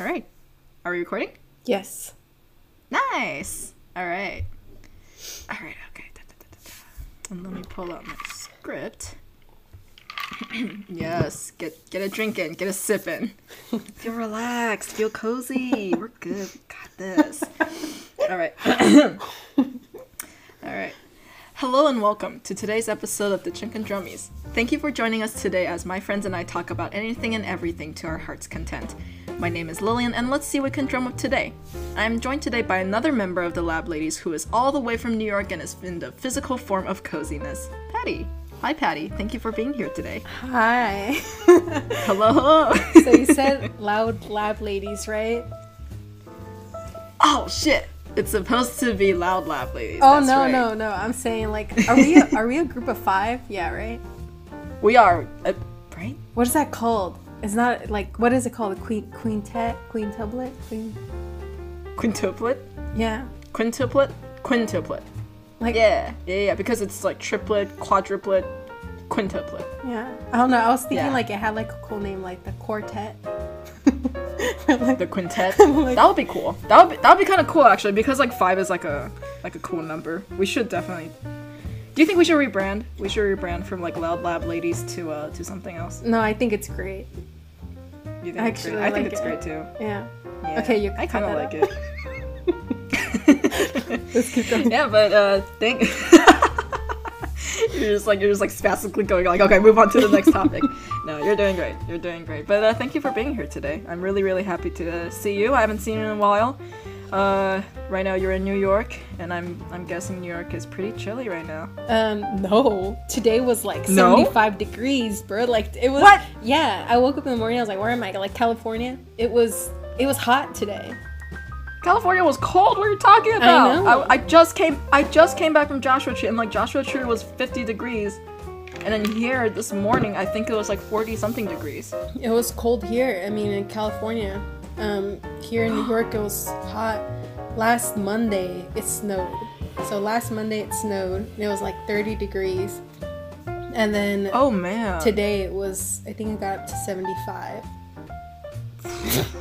All right. Are we recording? Yes. Nice. All right. All right. Okay. Da, da, da. And let me pull out my script. yes. Get get a drink in. Get a sip in. feel relaxed. Feel cozy. We're good. We got this. All right. All right. Hello and welcome to today's episode of the Chink Drummies. Thank you for joining us today as my friends and I talk about anything and everything to our heart's content. My name is Lillian, and let's see what we can drum up today. I am joined today by another member of the Lab Ladies who is all the way from New York and is in the physical form of coziness. Patty. Hi, Patty. Thank you for being here today. Hi. Hello. so you said loud lab ladies, right? oh shit! It's supposed to be loud lab ladies. Oh That's no, right. no, no. I'm saying like, are we a, are we a group of five? Yeah, right. We are uh, right. What is that called? It's not like what is it called? A queen quintet, quintuplet, queen. Quintuplet. Yeah. Quintuplet. Quintuplet. Like Yeah, yeah, yeah. Because it's like triplet, quadruplet, quintuplet. yeah. I don't know. I was thinking Yeah. like it had like a cool name, like the quartet. The quintet. Like- that would be cool. That would be that would be kind of cool actually because like five is like a like a cool number. We should definitely. Do you think we should rebrand? We should rebrand from like Loud Lab Ladies to uh to something else. no, I think it's great. You think it's Actually, great? I I think like it's it. great too. Yeah. Yeah. Okay, you I kind of like it. Let's keep going. yeah, but uh, thank. you're just like you're just like spastically going like okay, move on to the next topic. no, you're doing great. You're doing great. But uh, thank you for being here today. I'm really really happy to uh, see you. I haven't seen you in a while. Uh, right now you're in New York, and I'm I'm guessing New York is pretty chilly right now. Um, no. Today was like No? 75 degrees, bro. Like it was What? Yeah, I woke up in the morning, I was like, where am I? Like California? It was it was hot today. California was cold. What are you talking about? know. I, I just came I just came back from Joshua Tree, and like Joshua Tree was 50 degrees, and then here this morning I think it was like 40 something degrees. It was cold here. I mean in California. Um, here in New York it was hot. Last Monday it snowed. So last Monday it snowed. and It was like 30 degrees. And then Oh man. today it was I think it got up to 75.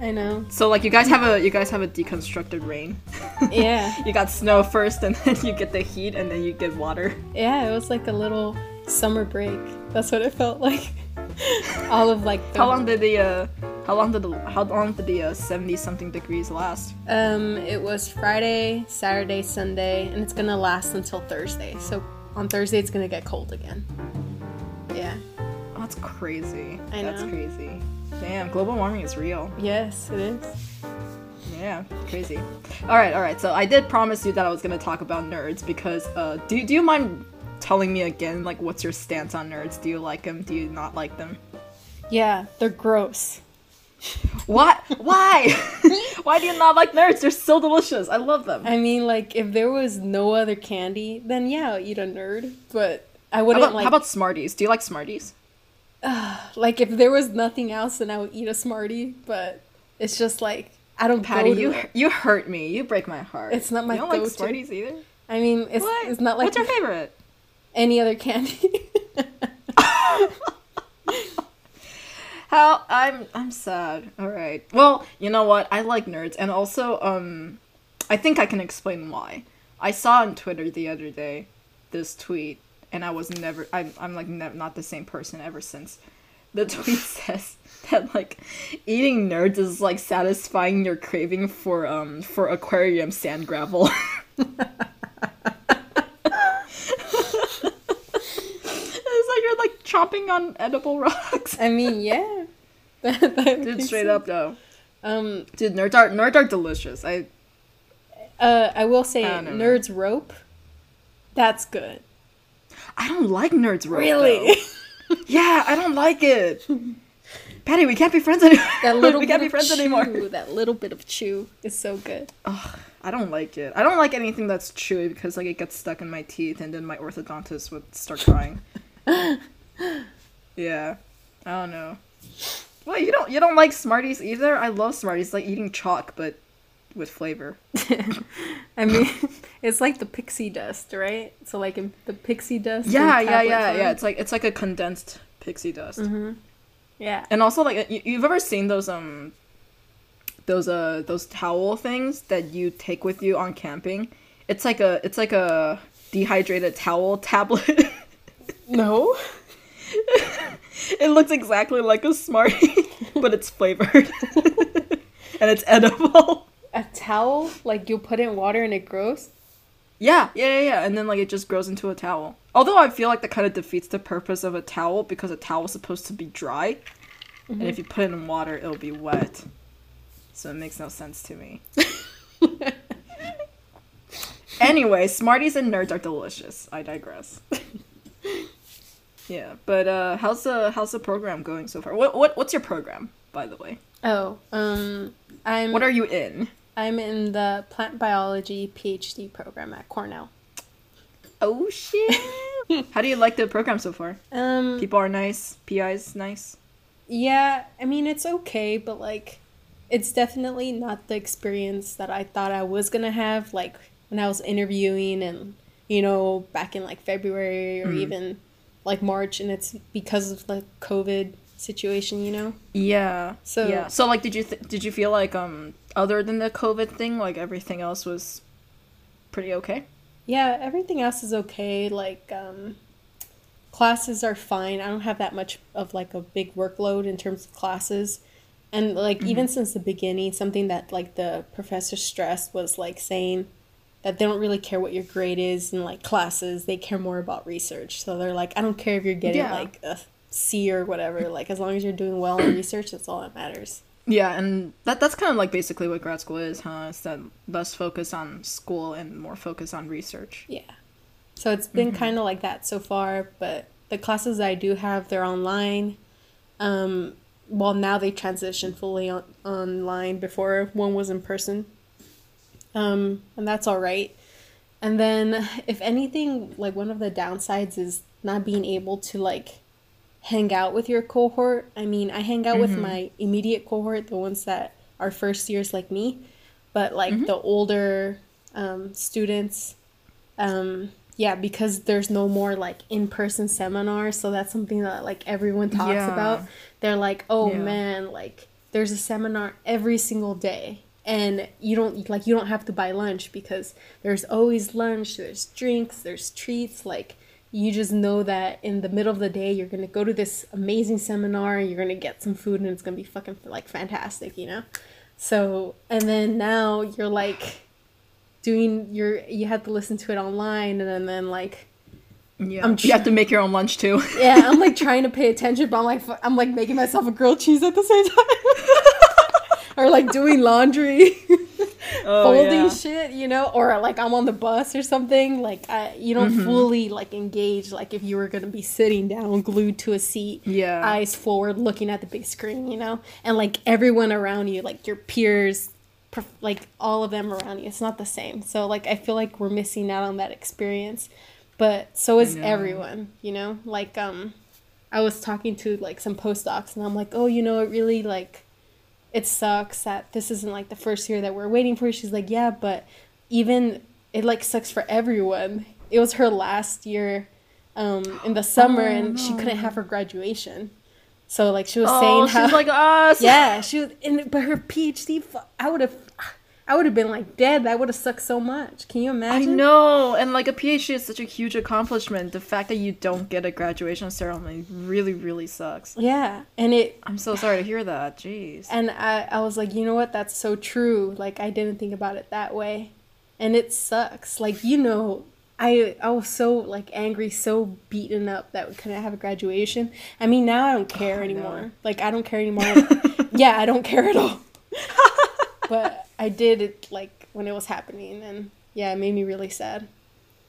I know. So like you guys have a you guys have a deconstructed rain. Yeah. you got snow first, and then you get the heat, and then you get water. Yeah, it was like a little summer break. That's what it felt like. All of like the, How long did the uh, how long did the how long did the uh, seventy something degrees last? Um, it was Friday, Saturday, Sunday, and it's gonna last until Thursday. So on Thursday, it's gonna get cold again. Yeah. Oh, that's crazy. I know. That's crazy. Damn, global warming is real. Yes, it is. Yeah, crazy. All right, all right. So I did promise you that I was gonna talk about nerds because uh, do do you mind telling me again like what's your stance on nerds? Do you like them? Do you not like them? Yeah, they're gross. What? Why? Why do you not like nerds? They're so delicious. I love them. I mean, like if there was no other candy, then yeah, I'll eat a nerd. But I wouldn't about, like. how about Smarties? Do you like Smarties? like if there was nothing else, then I would eat a Smartie. But it's just like I don't Patty, you it. you hurt me. You break my heart. It's not my You don't like go-to. Smarties either. I mean, it's What? it's not like What's your favorite? Any other candy. How I'm I'm sad. All right. Well, you know what? I like nerds, and also um, I think I can explain why. I saw on Twitter the other day this tweet, and I was never. I'm I'm like nev- not the same person ever since. The tweet says that like eating nerds is like satisfying your craving for um for aquarium sand gravel. It's like you're like chomping on edible rocks. I mean, yeah. That- that Dude, straight sense. up though. Um, Dude, nerds are nerds are delicious. I uh, I will say, I don't know. Nerds Rope. That's good. I don't like nerds rope. Really? Yeah, I don't like it. Patty, we can't be friends anymore. that little we bit can't be of friends chew, anymore. That little bit of chew is so good. Ugh, I don't like it. I don't like anything that's chewy because like it gets stuck in my teeth and then my orthodontist would start crying. yeah, I don't know. Well, you don't you don't like Smarties either. I love Smarties, like eating chalk but with flavor. I mean, it's like the pixie dust, right? So like in the pixie dust. Yeah, yeah, yeah, form. yeah. It's like it's like a condensed pixie dust. Mm-hmm. Yeah. And also, like, you, you've ever seen those um, those uh, those towel things that you take with you on camping? It's like a, it's like a dehydrated towel tablet. No. it looks exactly like a Smartie, but it's flavored and it's edible. A towel? Like you'll put in water and it grows? Yeah, yeah, yeah, yeah, and then like it just grows into a towel. Although I feel like that kind of defeats the purpose of a towel because a towel is supposed to be dry, and mm-hmm. if you put it in water, it'll be wet. So it makes no sense to me. anyway, Smarties and nerds are delicious. I digress. Yeah, but uh, how's the how's the program going so far? What what what's your program, by the way? Oh, um, I'm What are you in? I'm in the plant biology PhD program at Cornell. Oh shit! How do you like the program so far? Um, People are nice. PI's nice. yeah, I mean it's okay, but like, it's definitely not the experience that I thought I was gonna have. Like when I was interviewing, and you know, back in like February or even like March, and it's because of the COVID situation, you know. Yeah. So- yeah. So like, did you th- did you feel like um other than the COVID thing, like everything else was pretty okay? Yeah, everything else is okay. Like, um, classes are fine. I don't have that much of like a big workload in terms of classes. And like even since the beginning, something that like the professor stressed was like saying that they don't really care what your grade is in like classes. They care more about research. So they're like, I don't care if you're getting Yeah. like a C or whatever. Like as long as you're doing well in research, that's all that matters. Yeah, and that that's kind of like basically what grad school is, huh? It's that less focus on school and more focus on research. Yeah. So it's been kind of like that so far, but the classes I do have, they're online. Um, well, now they transition fully on- online. Before one was in person. Um, and that's all right. And then, if anything, like one of the downsides is not being able to like hang out with your cohort. I mean, I hang out with my immediate cohort, the ones that are first years like me, but like the older um, students, um, yeah, because there's no more like in person seminars, so that's something that like everyone talks Yeah. about. They're like, oh Yeah. man, like there's a seminar every single day. And you don't like you don't have to buy lunch because there's always lunch, there's drinks, there's treats, like you just know that in the middle of the day you're gonna go to this amazing seminar you're gonna get some food and it's gonna be fucking like fantastic you know? So and then now you're like doing your you have to listen to it online and then, then like Yeah, I'm you have to make your own lunch too. yeah i'm like trying to pay attention but i'm like i'm like making myself a grilled cheese at the same time or like doing laundry oh, folding yeah. shit, you know, or like I'm on the bus or something. Like I, you don't Mm-hmm. fully like engage like if you were gonna be sitting down, glued to a seat, Yeah. eyes forward, looking at the big screen, you know, and like everyone around you, like your peers, like all of them around you, it's not the same. So like I feel like we're missing out on that experience, but so is everyone, you know. Like um, I was talking to like some postdocs, and I'm like, oh, you know, it really like it sucks that this isn't like the first year that we're waiting for. She's like, yeah, but even it like sucks for everyone. It was her last year um, in the summer, and she couldn't have her graduation. So like she was Oh, saying she's how like us. yeah, she was, and, but her PhD, I would have, I would have been like dead. That would have sucked so much. Can you imagine? I know, and like a PhD is such a huge accomplishment. The fact that you don't get a graduation ceremony really, really sucks. Yeah, and it I'm so sorry to hear that. Jeez. And I, I was like, you know what? That's so true. Like, I didn't think about it that way. And it sucks. Like, you know, I, I was so, like, angry, so beaten up that we couldn't have a graduation. I mean, now I don't care Oh, no. anymore. Like, I don't care anymore. yeah, I don't care at all. but I did it, like, when it was happening. And yeah, it made me really sad.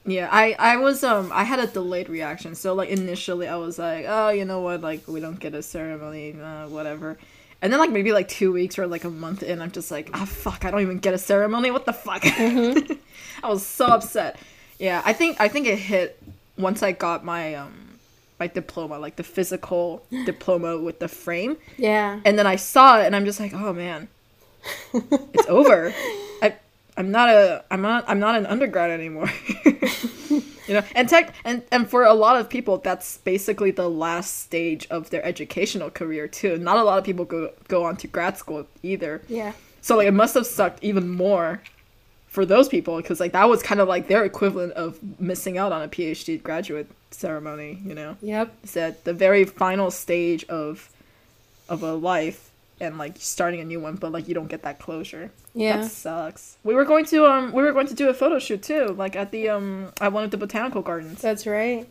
Yeah, I I was um I had a delayed reaction. So like initially I was like, oh, you know what, like we don't get a ceremony, uh, whatever. And then like maybe like two weeks or like a month in, I'm just like, ah, fuck, I don't even get a ceremony. What the fuck? I was so upset. Yeah, I think I think it hit once I got my um my diploma, like the physical diploma with the frame, Yeah. and then I saw it, and I'm just like, oh man, it's over. I I'm not a I'm not I'm not an undergrad anymore. you know, and tech, and and for a lot of people, that's basically the last stage of their educational career too. Not a lot of people go go on to grad school either. Yeah. So like, it must have sucked even more for those people because like that was kind of like their equivalent of missing out on a PhD graduate ceremony. You know, Yep. it's at the very final stage of of a life and like starting a new one, but like you don't get that closure. Yeah. That sucks. We were going to um we were going to do a photo shoot too, like at the um at one of the botanical gardens. That's right.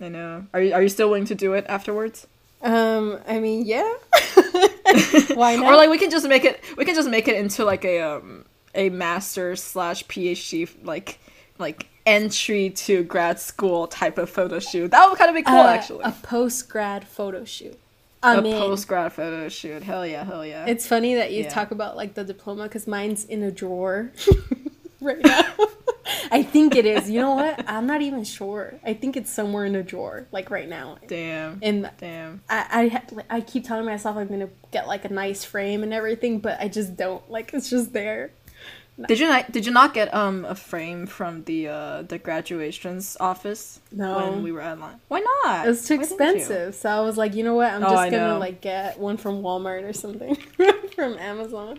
I know. Are you are you still willing to do it afterwards? Um, I mean, yeah. Why not? Or like we can just make it we can just make it into like a um a master slash PhD like like entry to grad school type of photo shoot. That would kind of be cool Uh, actually. A post grad photo shoot. A I mean, post grad photo shoot. Hell yeah, hell yeah. it's funny that you Yeah. talk about like the diploma because mine's in a drawer right now. I think it is. You know what? I'm not even sure. I think it's somewhere in a drawer, like right now. Damn. And Damn. I, I, I keep telling myself I'm gonna get like a nice frame and everything, but I just don't. Like it's just there. Did you not did you not get um a frame from the uh the graduations office No. when we were at line? Why not? It was too Why expensive, so I was like, you know what? I'm Oh, just I gonna know. like get one from Walmart or something from Amazon.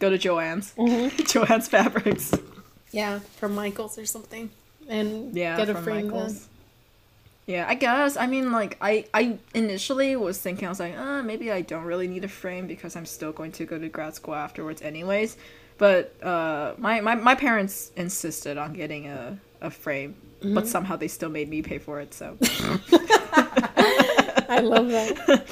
Go to Jo-Ann's. Mm-hmm. Jo-Ann's Fabrics. Yeah, from Michaels or something, and Yeah, get a from frame Michaels. Yeah, I guess. I mean, like, I, I initially was thinking, I was like, uh, maybe I don't really need a frame because I'm still going to go to grad school afterwards, anyways. But uh, my, my, my parents insisted on getting a, a frame, Mm-hmm. but somehow they still made me pay for it, so. I love that.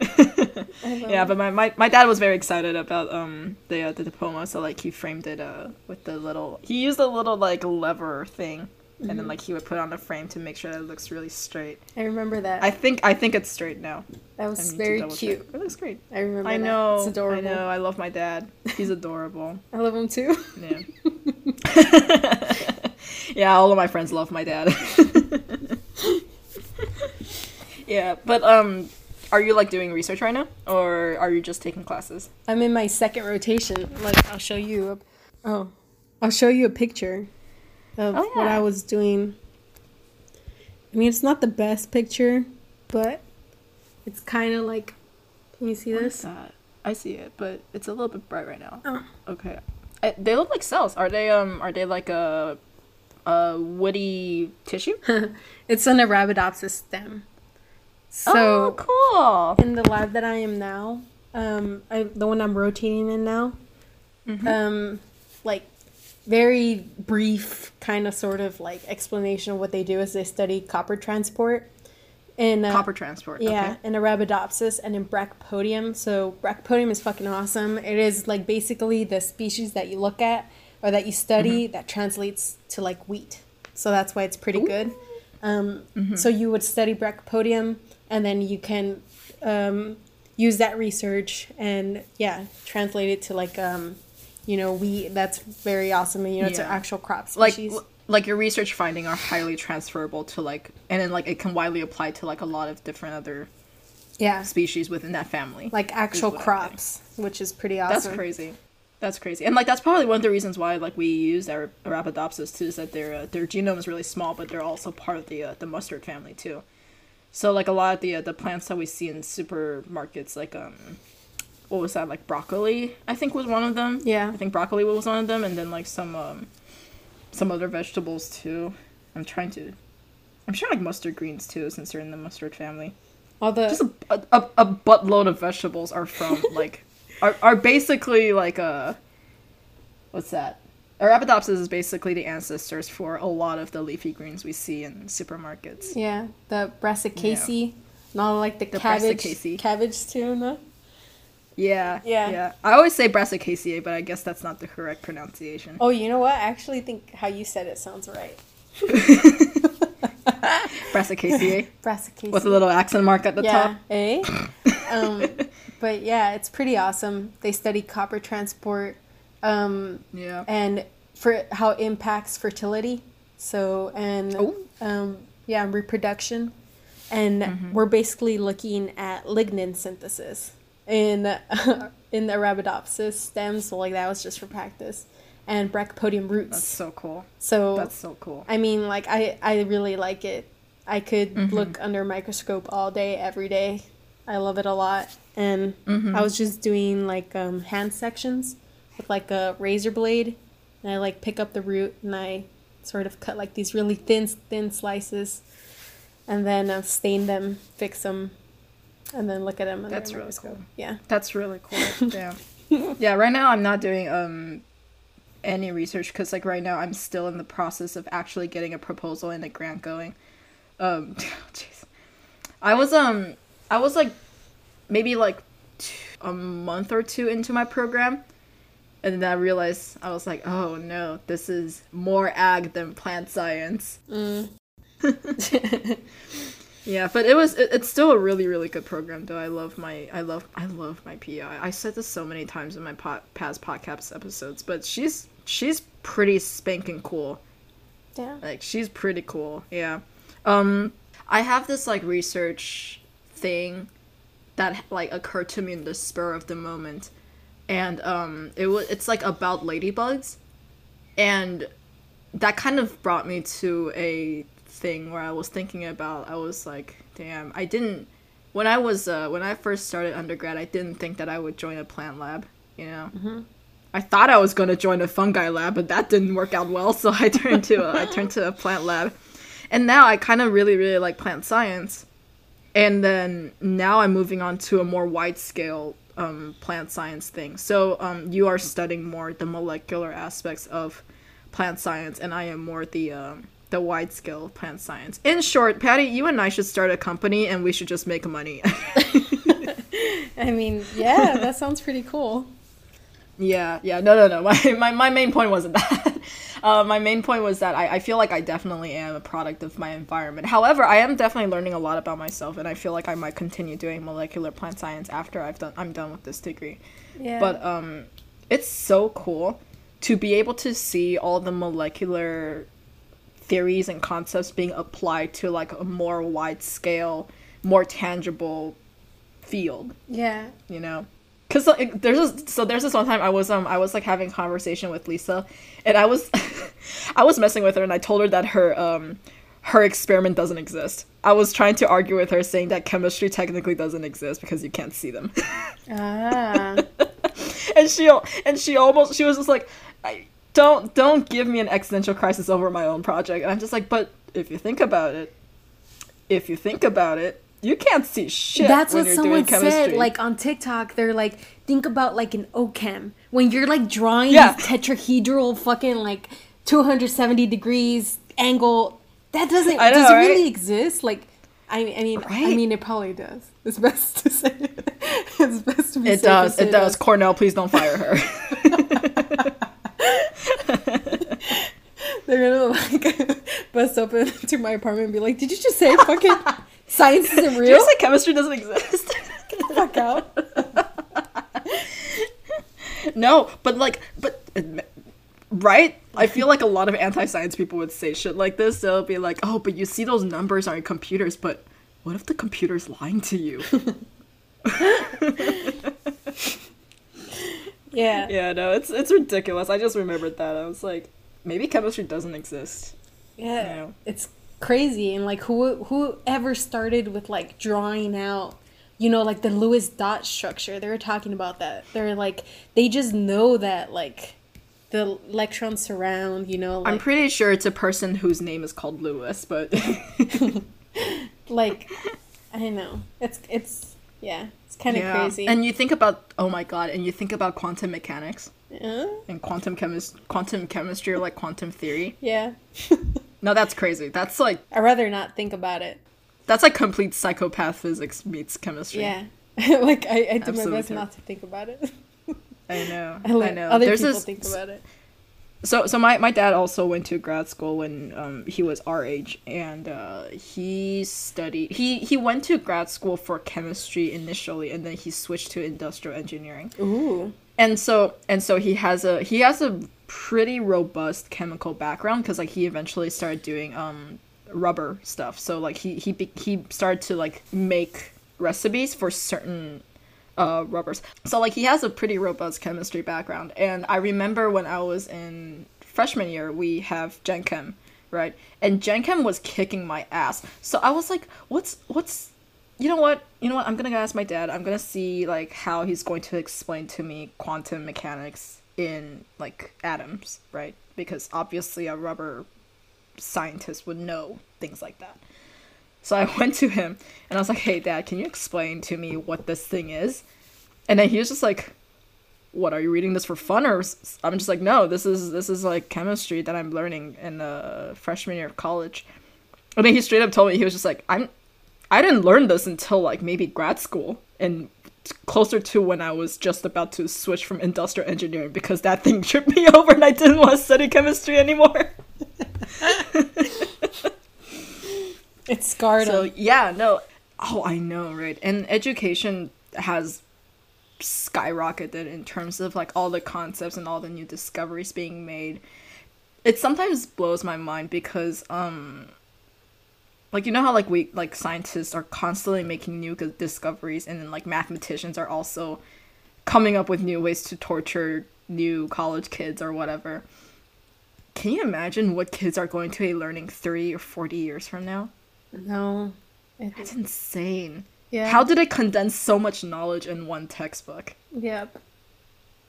I love yeah, it. but my, my, my dad was very excited about um the uh, the diploma, so like he framed it uh with the little he used a little like lever thing, and then like he would put on the frame to make sure that it looks really straight. I remember that. I think I think it's straight now. that was very check. cute. It looks great. I remember. I that. know. It's adorable. I know. I love my dad. He's adorable. I love him too. Yeah. yeah, all of my friends love my dad. yeah, but um are you like doing research right now or are you just taking classes? I'm in my second rotation. Like I'll show you. A, oh, I'll show you a picture of Oh, what. I was doing. I mean, it's not the best picture, but it's kind of like. Can you see What is this? I see it, but it's a little bit bright right now. Oh. Okay. I, they look like cells. Are they um are they like a a woody tissue? it's an Arabidopsis stem. So oh, cool. in the lab that I am now, um, I, the one I'm rotating in now, um, like very brief kind of sort of like explanation of what they do is they study copper transport in uh, Copper transport. yeah, Okay. in Arabidopsis and in Brachypodium. So Brachypodium is fucking awesome. It is like basically the species that you look at or that you study Mm-hmm. that translates to like wheat. So that's why it's pretty good. Um, Mm-hmm. So you would study Brachypodium and then you can um, use that research and yeah, translate it to like um, you know wheat. That's very awesome. And you know it's an actual crop like species. like your research finding are highly transferable to like and then like it can widely apply to like a lot of different other yeah, species within that family. like actual what I think. crops, which is pretty awesome. That's crazy. That's crazy, and like that's probably one of the reasons why like we use our Arabidopsis too is that their uh, their genome is really small, but they're also part of the uh, the mustard family too. So like a lot of the uh, the plants that we see in supermarkets, like um, what was that like broccoli? I think was one of them. Yeah. I think broccoli was one of them, and then like some um, some other vegetables too. I'm trying to, I'm sure like mustard greens too, since they're in the mustard family All the just a, a, a buttload of vegetables are from like are, are basically like a what's that arabidopsis is basically the ancestors for a lot of the leafy greens we see in supermarkets Yeah, the brassicaceae, not like the, The cabbage, brassicaceae. cabbage too, no? Yeah Yeah. yeah i always say brassicaceae but i guess that's not the correct pronunciation Oh, you know what? I actually think how you said it sounds right. brassicaceae Brassicaceae. with a little accent mark at the yeah, top eh? um, but yeah, it's pretty awesome. They study copper transport um, yeah and for how it impacts fertility. So and Oh. um, yeah, reproduction, and Mm-hmm. we're basically looking at lignin synthesis in in the Arabidopsis stem, So like that was just for practice, and Brachypodium roots. That's so cool. so That's so cool. I mean, like I I really like it. I could Mm-hmm. look under microscope all day, every day. I love it a lot. And Mm-hmm. I was just doing like um, hand sections with like a razor blade, and I like pick up the root and I sort of cut like these really thin thin slices, and then uh, stain them, fix them, and then look at them. That's really cool. Yeah. That's really cool. yeah. Yeah, right now I'm not doing um any research cuz like right now I'm still in the process of actually getting a proposal and a grant going. Um jeez. I was um I was like maybe like t- a month or two into my program and then I realized I was like, "Oh no, this is more ag than plant science." Mm. Yeah, but it was it, it's still a really really good program though. I love my I love I love my PI. I said this so many times in my pot, past podcast episodes, but she's she's pretty spanking cool. Yeah. Like she's pretty cool. Yeah. Um I have this like research thing that like occurred to me in the spur of the moment. And um it was it's like about ladybugs and that kind of brought me to a thing where I was thinking about I was like, damn, I didn't when I was uh when I first started undergrad, I didn't think that I would join a plant lab, you know. I thought I was going to join a fungi lab, but that didn't work out well, so I turned to a, I turned to a plant lab. And now I kind of really really like plant science. And then now I'm moving on to a more wide scale um, plant science thing. So um, you are studying more the molecular aspects of plant science, and I am more the um, the wide scale plant science. In short, Patty, you and I should start a company, and we should just make money. I mean, yeah, that sounds pretty cool. Yeah, yeah, no, no, no. My my, my main point wasn't that. Uh, my main point was that I, I feel like I definitely am a product of my environment. However, I am definitely learning a lot about myself, and I feel like I might continue doing molecular plant science after I've done I'm done with this degree. Yeah. But um, it's so cool to be able to see all the molecular theories and concepts being applied to like a more wide scale, more tangible field yeah. you know because like, there's this, so there's this one time i was um i was like having a conversation with lisa and i was i was messing with her and i told her that her um her experiment doesn't exist i was trying to argue with her saying that chemistry technically doesn't exist because you can't see them Ah. and she and she almost she was just like I, don't don't give me an existential crisis over my own project and i'm just like but if you think about it if you think about it you can't see shit That's what someone said. Like on TikTok, they're like, think about like an OChem when you're like drawing Yeah. tetrahedral fucking like 270 degrees angle. That doesn't know, does it right? really exist? Like, I, I mean, I mean, it probably does. It's best to say. it. it's best to be It does. It does. Cornell, please don't fire her. They're gonna like bust open to my apartment and be like, "Did you just say fucking science isn't real? Did you say chemistry doesn't exist? Get the fuck out!" no, but like, but right? I feel like a lot of anti-science people would say shit like this. They'll be like, "Oh, but you see those numbers on your computers, but what if the computer's lying to you?" Yeah. yeah, no, it's it's ridiculous. I just remembered that. I was like, maybe chemistry doesn't exist. Yeah, Yeah. it's crazy, and like who who ever started with like drawing out, you know, like the Lewis dot structure. They were talking about that. They're like they just know that like the electrons surround. You know, I'm pretty sure it's a person whose name is called Lewis, but like I know. It's it's yeah, it's kind of crazy. And you think about oh my god, and you think about quantum mechanics Uh, and quantum chemist quantum chemistry or like quantum theory. yeah, No, that's crazy. That's like I'd rather not think about it. that's like complete psychopath physics meets chemistry. Yeah, like I, I do my best not to think about it. I know. I I know. other There's people this think about it. so so my, my dad also went to grad school when um, he was our age and uh, he studied he he went to grad school for chemistry initially and then he switched to industrial engineering Ooh, and so and so he has a he has a pretty robust chemical background because like he eventually started doing um rubber stuff so like he he he started to like make recipes for certain uh, rubbers. So like he has a pretty robust chemistry background, and I remember when I was in freshman year, we have Gen Chem, right? And Gen Chem was kicking my ass. So I was like, what's what's you know what? You know what? I'm gonna go ask my dad. I'm gonna see like how he's going to explain to me quantum mechanics in like atoms, right? Because obviously a rubber scientist would know things like that. So I went to him and I was like, "Hey, Dad, can you explain to me what this thing is?" And then he was just like, "What are you reading this for fun?" Or I'm just like, "No, this is this is like chemistry that I'm learning in the freshman year of college." And then he straight up told me he was just like, "I'm, I didn't learn this until like maybe grad school and closer to when I was just about to switch from industrial engineering because that thing tripped me over and I didn't want to study chemistry anymore." It's scarred So him. yeah, no. Oh, I know, right? And education has skyrocketed in terms of like all the concepts and all the new discoveries being made. It sometimes blows my mind because um like you know how like we like scientists are constantly making new discoveries and then like mathematicians are also coming up with new ways to torture new college kids or whatever. Can you imagine what kids are going to be learning 30 or 40 years from now? No. it's... That's insane. yeah. How did it condense so much knowledge in one textbook? Yep.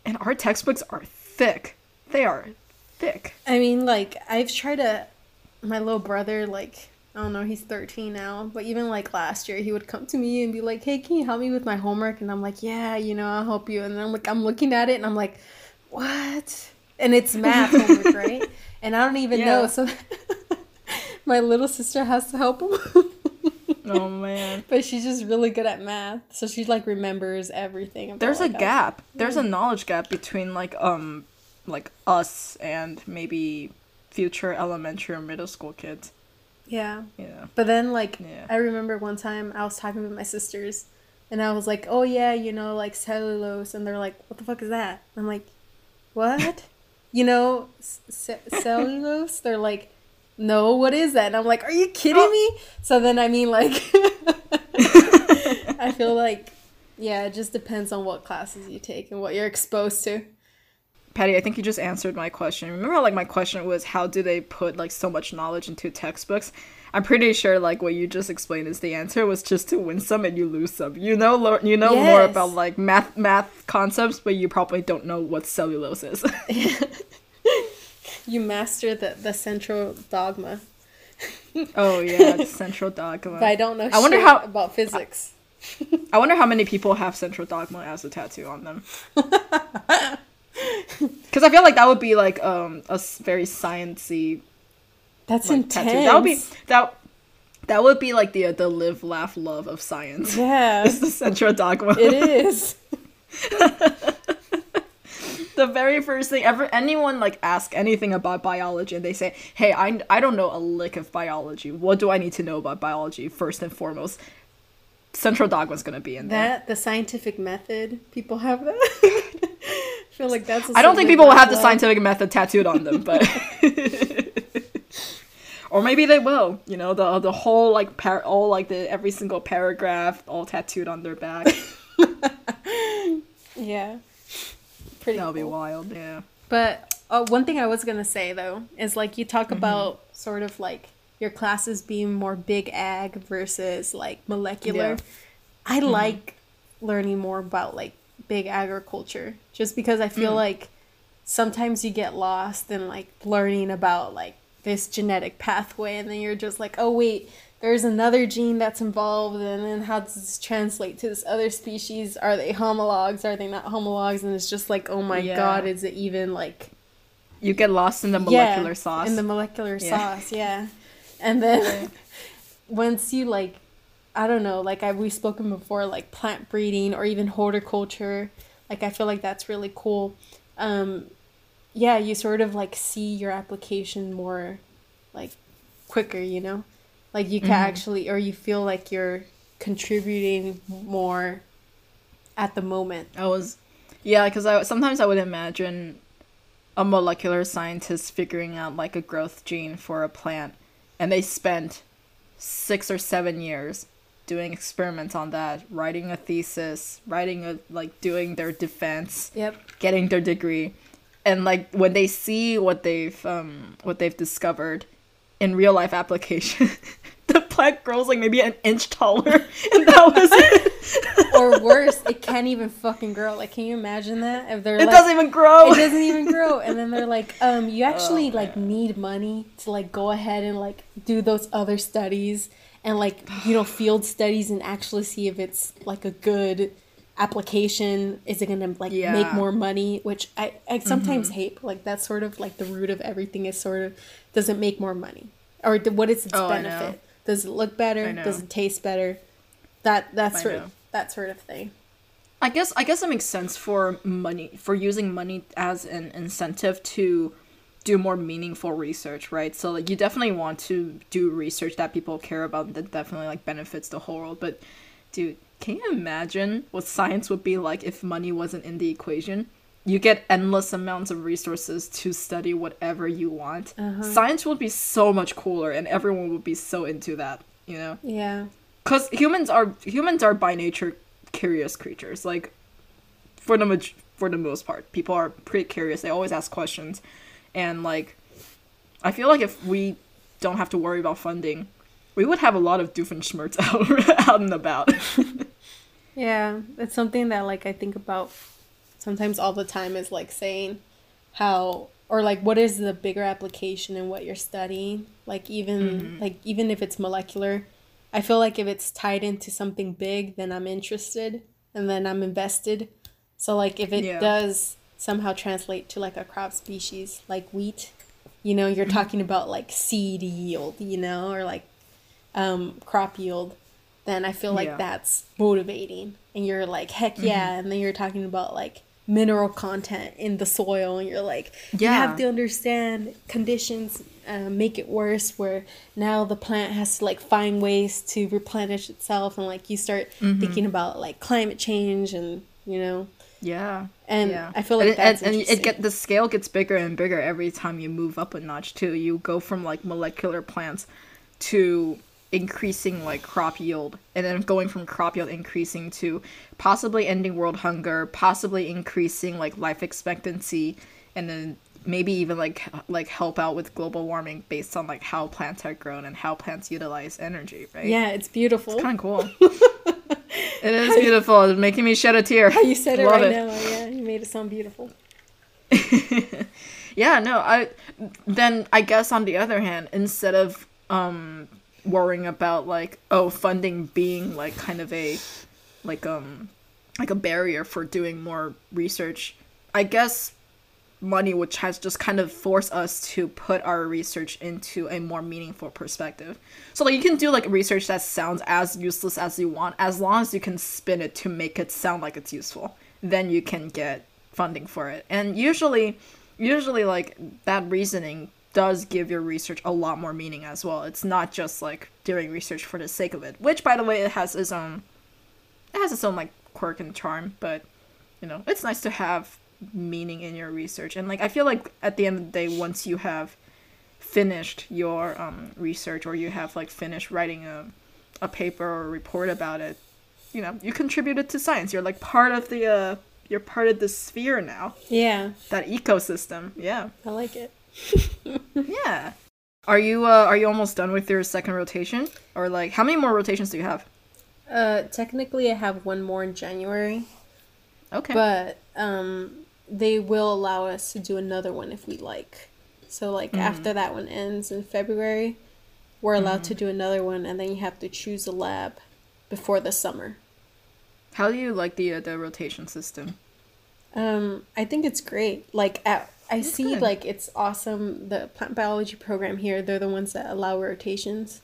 And our textbooks are thick. They are thick. I mean, like, I've tried to. My little brother, like, I don't know, he's 13 now, but even like last year, he would come to me and be like, hey, can you help me with my homework? And I'm like, yeah, you know, I'll help you. And then I'm like, I'm looking at it and I'm like, what? And it's math homework, right? And I don't even know. So my little sister has to help him. Oh man. but she's just really good at math. So she like remembers everything. about, There's a like, us. gap. There's a knowledge gap between like um like us and maybe future elementary or middle school kids. Yeah. Yeah. But then, like, Yeah. I remember one time I was talking with my sisters, and I was like, "Oh yeah, you know, like cellulose," and they're like, "What the fuck is that?" I'm like, "What? you know, c- c- cellulose?" They're like, "No, what is that?" And I'm like, "Are you kidding Oh. me?" So then, I mean, like, I feel like, yeah, it just depends on what classes you take and what you're exposed to. Patty, I think you just answered my question. Remember how like my question was how do they put like so much knowledge into textbooks? I'm pretty sure like what you just explained is the answer was just to win some and you lose some. You know lo- you know more about like math math concepts, but you probably don't know what cellulose is. You master the the central dogma, oh yeah, central dogma. but I don't know. I wonder how- about physics. I wonder how many people have central dogma as a tattoo on them. Because I feel like that would be like um a very sciency That's like, intense. tattoo. That would be that that would be like the the live laugh love of science. Yeah, It's the central dogma. it is. the very first thing ever anyone like ask anything about biology and they say, "Hey, I I don't know a lick of biology. What do I need to know about biology first and foremost?" Central dogma's gonna be in there. That the scientific method. People have that. I feel like that's. I don't think people will have the scientific method tattooed on them, but or maybe they will. You know, the the whole like par- all like the every single paragraph all tattooed on their back. Yeah, pretty. That'll be cool. wild. Yeah. But uh, one thing I was gonna say though is like you talk Mm-hmm. about sort of like your classes being more big ag versus like molecular. Yeah. Mm-hmm. I like learning more about like big agriculture just because I Mm. feel like sometimes you get lost in like learning about like this genetic pathway and then you're just like, oh wait, there's another gene that's involved and then how does this translate to this other species? Are they homologs? Are they not homologs? And it's just like, oh my Yeah. god, is it even like You get lost in the molecular yeah, sauce. In the molecular Yeah. sauce, yeah. And then once you like I don't know, like I we've spoken before, like plant breeding or even horticulture, like I feel like that's really cool. Um yeah, you sort of like see your application more like quicker, you know? Like you can Mm-hmm. actually or you feel like you're contributing more at the moment. I was, yeah, because I sometimes I would imagine a molecular scientist figuring out like a growth gene for a plant, and they spent six or seven years doing experiments on that, writing a thesis, writing a like doing their defense, Yep. getting their degree, and like when they see what they've um what they've discovered in real life application, the black girl's like maybe an inch taller, and that was it. Or worse, it can't even fucking grow. Like, can you imagine that? If they're It like, doesn't even grow. it doesn't even grow and then they're like um you actually Oh, like need money to like go ahead and like do those other studies and like you know field studies and actually see if it's like a good application is it gonna like Yeah. make more money which i i sometimes hate like that's sort of like the root of everything is sort of does it make more money or what is its Oh, benefit does it look better does it taste better that that sort of that sort of thing I guess I guess it makes sense for money for using money as an incentive to do more meaningful research, right? So like you definitely want to do research that people care about that definitely like benefits the whole world. But dude, can you imagine what science would be like if money wasn't in the equation? You get endless amounts of resources to study whatever you want. Uh-huh. Science would be so much cooler and everyone would be so into that, you know? yeah because humans are humans are by nature curious creatures like for the for the most part people are pretty curious they always ask questions and like i feel like if we don't have to worry about funding we would have a lot of doofenshmirtz out out and about Yeah, it's something that like I think about sometimes all the time is like saying how or like what is the bigger application in what you're studying? Like even like even if it's molecular, I feel like if it's tied into something big, then I'm interested and then I'm invested. So like if it Yeah. does somehow translate to like a crop species like wheat, you know, you're talking about like seed yield, you know, or like um crop yield then I feel like Yeah. that's motivating. And you're like, heck Mm-hmm. yeah. And then you're talking about like mineral content in the soil. And you're like, you have to understand conditions uh, make it worse where now the plant has to like find ways to replenish itself. And like you start Mm-hmm. thinking about like climate change and, you know, yeah and yeah I feel like and, that's and, and it get the scale gets bigger and bigger every time you move up a notch too you go from like molecular plants to increasing like crop yield and then going from crop yield increasing to possibly ending world hunger possibly increasing like life expectancy and then maybe even like like help out with global warming based on like how plants are grown and how plants utilize energy right yeah, it's beautiful. kind of cool it is beautiful it's making me shed a tear How you said it Love right it. now. Yeah, you made it sound beautiful. Yeah, no, I then I guess on the other hand, instead of um worrying about like oh funding being like kind of a like um like a barrier for doing more research, I guess money which has just kind of forced us to put our research into a more meaningful perspective. So like you can do like research that sounds as useless as you want as long as you can spin it to make it sound like it's useful. Then you can get funding for it. And usually usually like that reasoning does give your research a lot more meaning as well. It's not just like doing research for the sake of it, which by the way it has its own it has its own like quirk and charm, but you know, it's nice to have meaning in your research. And like I feel like at the end of the day once you have finished your um research or you have like finished writing a a paper or a report about it, you know, you contributed to science. You're like part of the uh you're part of the sphere now. Yeah, That ecosystem. Yeah. I like it. Yeah. Are you uh are you almost done with your second rotation? Or like how many more rotations do you have? Uh, technically, I have one more in January. Okay. but um they will allow us to do another one if we like so like Mm-hmm. after that one ends in february we're allowed Mm-hmm. to do another one and then you have to choose a lab before the summer how do you like the uh, the rotation system? um i think it's great like at, i see good. like it's awesome the plant biology program here they're the ones that allow rotations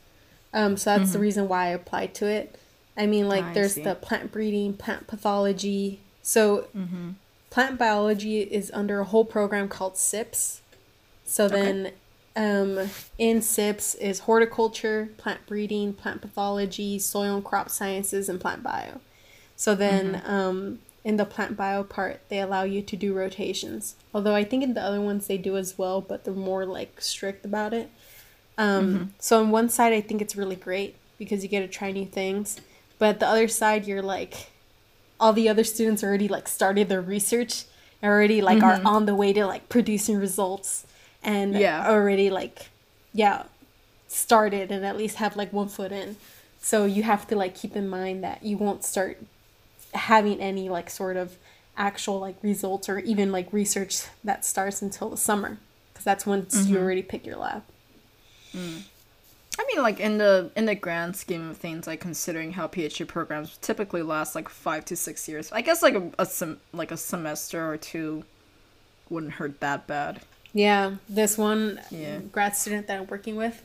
um so that's the reason why i applied to it i mean like Mm-hmm. I there's see. the plant breeding plant pathology so Mm-hmm. plant biology is under a whole program called SIPS so then um in SIPS is horticulture plant breeding plant pathology soil and crop sciences and plant bio so then um in the plant bio part they allow you to do rotations. Although i think in the other ones they do as well but they're more like strict about it. Um so on one side i think it's really great because you get to try new things but the other side you're like all the other students already like started their research already like are on the way to like producing results and Yeah. already like yeah started and at least have like one foot in. So you have to like keep in mind that you won't start having any like sort of actual like results or even like research that starts until the summer because that's when you mm-hmm. already pick your lab mm. I mean, like in the in the grand scheme of things, like considering how PhD programs typically last like five to six years, I guess like a, a sem- like a semester or two wouldn't hurt that bad. Yeah, this one Yeah. grad student that I'm working with,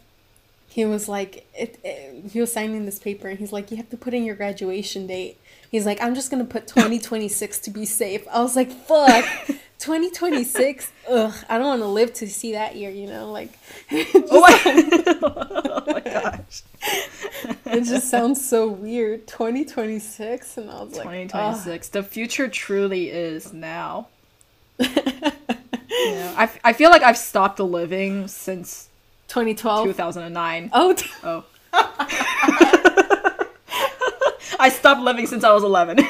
he was like, it, it- he was signing this paper and he's like, you have to put in your graduation date. He's like, I'm just gonna put 2026 to be safe. I was like, fuck, 2026. Ugh, I don't want to live to see that year. You know, like, Oh my, oh my gosh, it just sounds so weird. 2026, and I was like, ah. twenty ugh. twenty six. The future truly is now. Yeah, I, f- I feel like I've stopped living since 2012. two thousand and nine. Oh, t- Oh. I stopped living since I was 11.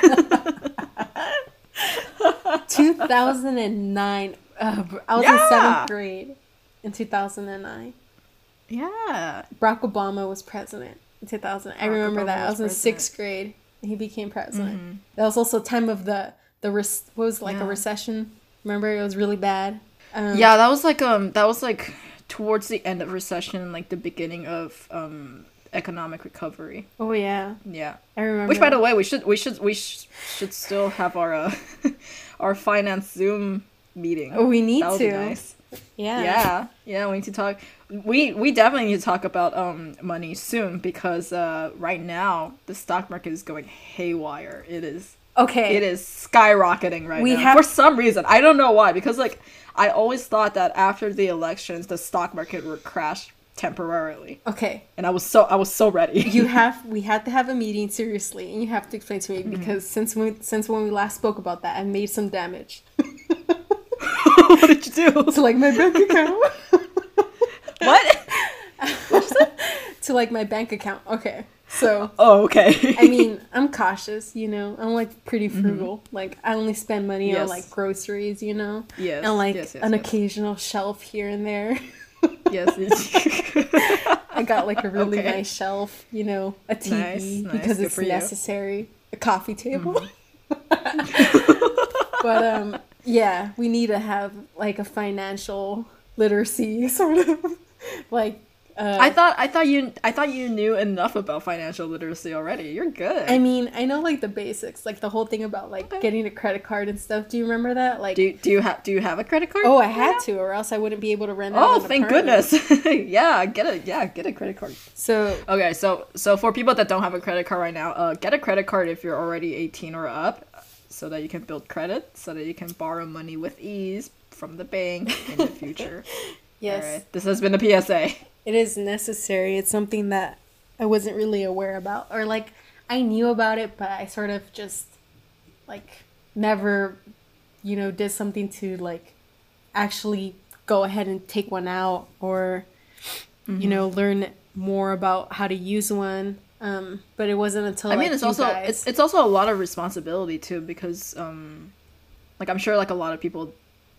2009. Uh, I was in seventh grade in 2009. yeah. Barack Obama was president in 2000. I remember Obama that. I was was in. Mm-hmm. sixth grade. He became president. That was also time of the the res- what was it, like Yeah. a recession. Remember, it was really bad. Um, Yeah, that was like um that was like towards the end of recession and like the beginning of um economic recovery. Oh yeah, Yeah. I remember. Which by the way, we should we should we sh- should still have our uh, our finance Zoom meeting. Oh, we need that would be to. nice. yeah. Yeah, yeah, we need to talk. We we definitely need to talk about um money soon because uh right now the stock market is going haywire. It is Okay. it is skyrocketing right We now have- for some reason. I don't know why because like I always thought that after the elections the stock market would crash temporarily, Okay. and I was so I was so ready. You have we had to have a meeting seriously, and you have to explain to me Mm-hmm. because since we since when we last spoke about that, I made some damage what did you do? to like my bank account. what? to like my bank account. Okay. So Oh, okay. I mean, I'm cautious, you know. I'm like pretty frugal. Like I only spend money on like groceries, you know, yes, and like yes, yes, an yes. occasional shelf here and there. yes. I got like a really Okay. nice shelf, you know, a TV Nice, nice. because Good it's for you. Mm-hmm. necessary, a coffee table. but um yeah, we need to have like a financial literacy sort of like uh I thought I thought you I thought you knew enough about financial literacy already. You're good. I mean, I know like the basics, like the whole thing about like Okay. getting a credit card and stuff. Do you remember that? Like do you, do you have do you have a credit card? Oh, I had to, or else I wouldn't be able to rent. Oh, an thank apartment. goodness. yeah, get a yeah, get a credit card. So Okay, so so for people that don't have a credit card right now, uh, get a credit card if you're already 18 or up, so that you can build credit, so that you can borrow money with ease from the bank in the future. yes, Alright, this has been the PSA. It is necessary. It's something that I wasn't really aware about, or like I knew about it, but I sort of just like never, you know, did something to like actually go ahead and take one out, or you know, learn more about how to use one. Um, but it wasn't until I mean, like, it's also guys- it's it's also a lot of responsibility too because um, like I'm sure like a lot of people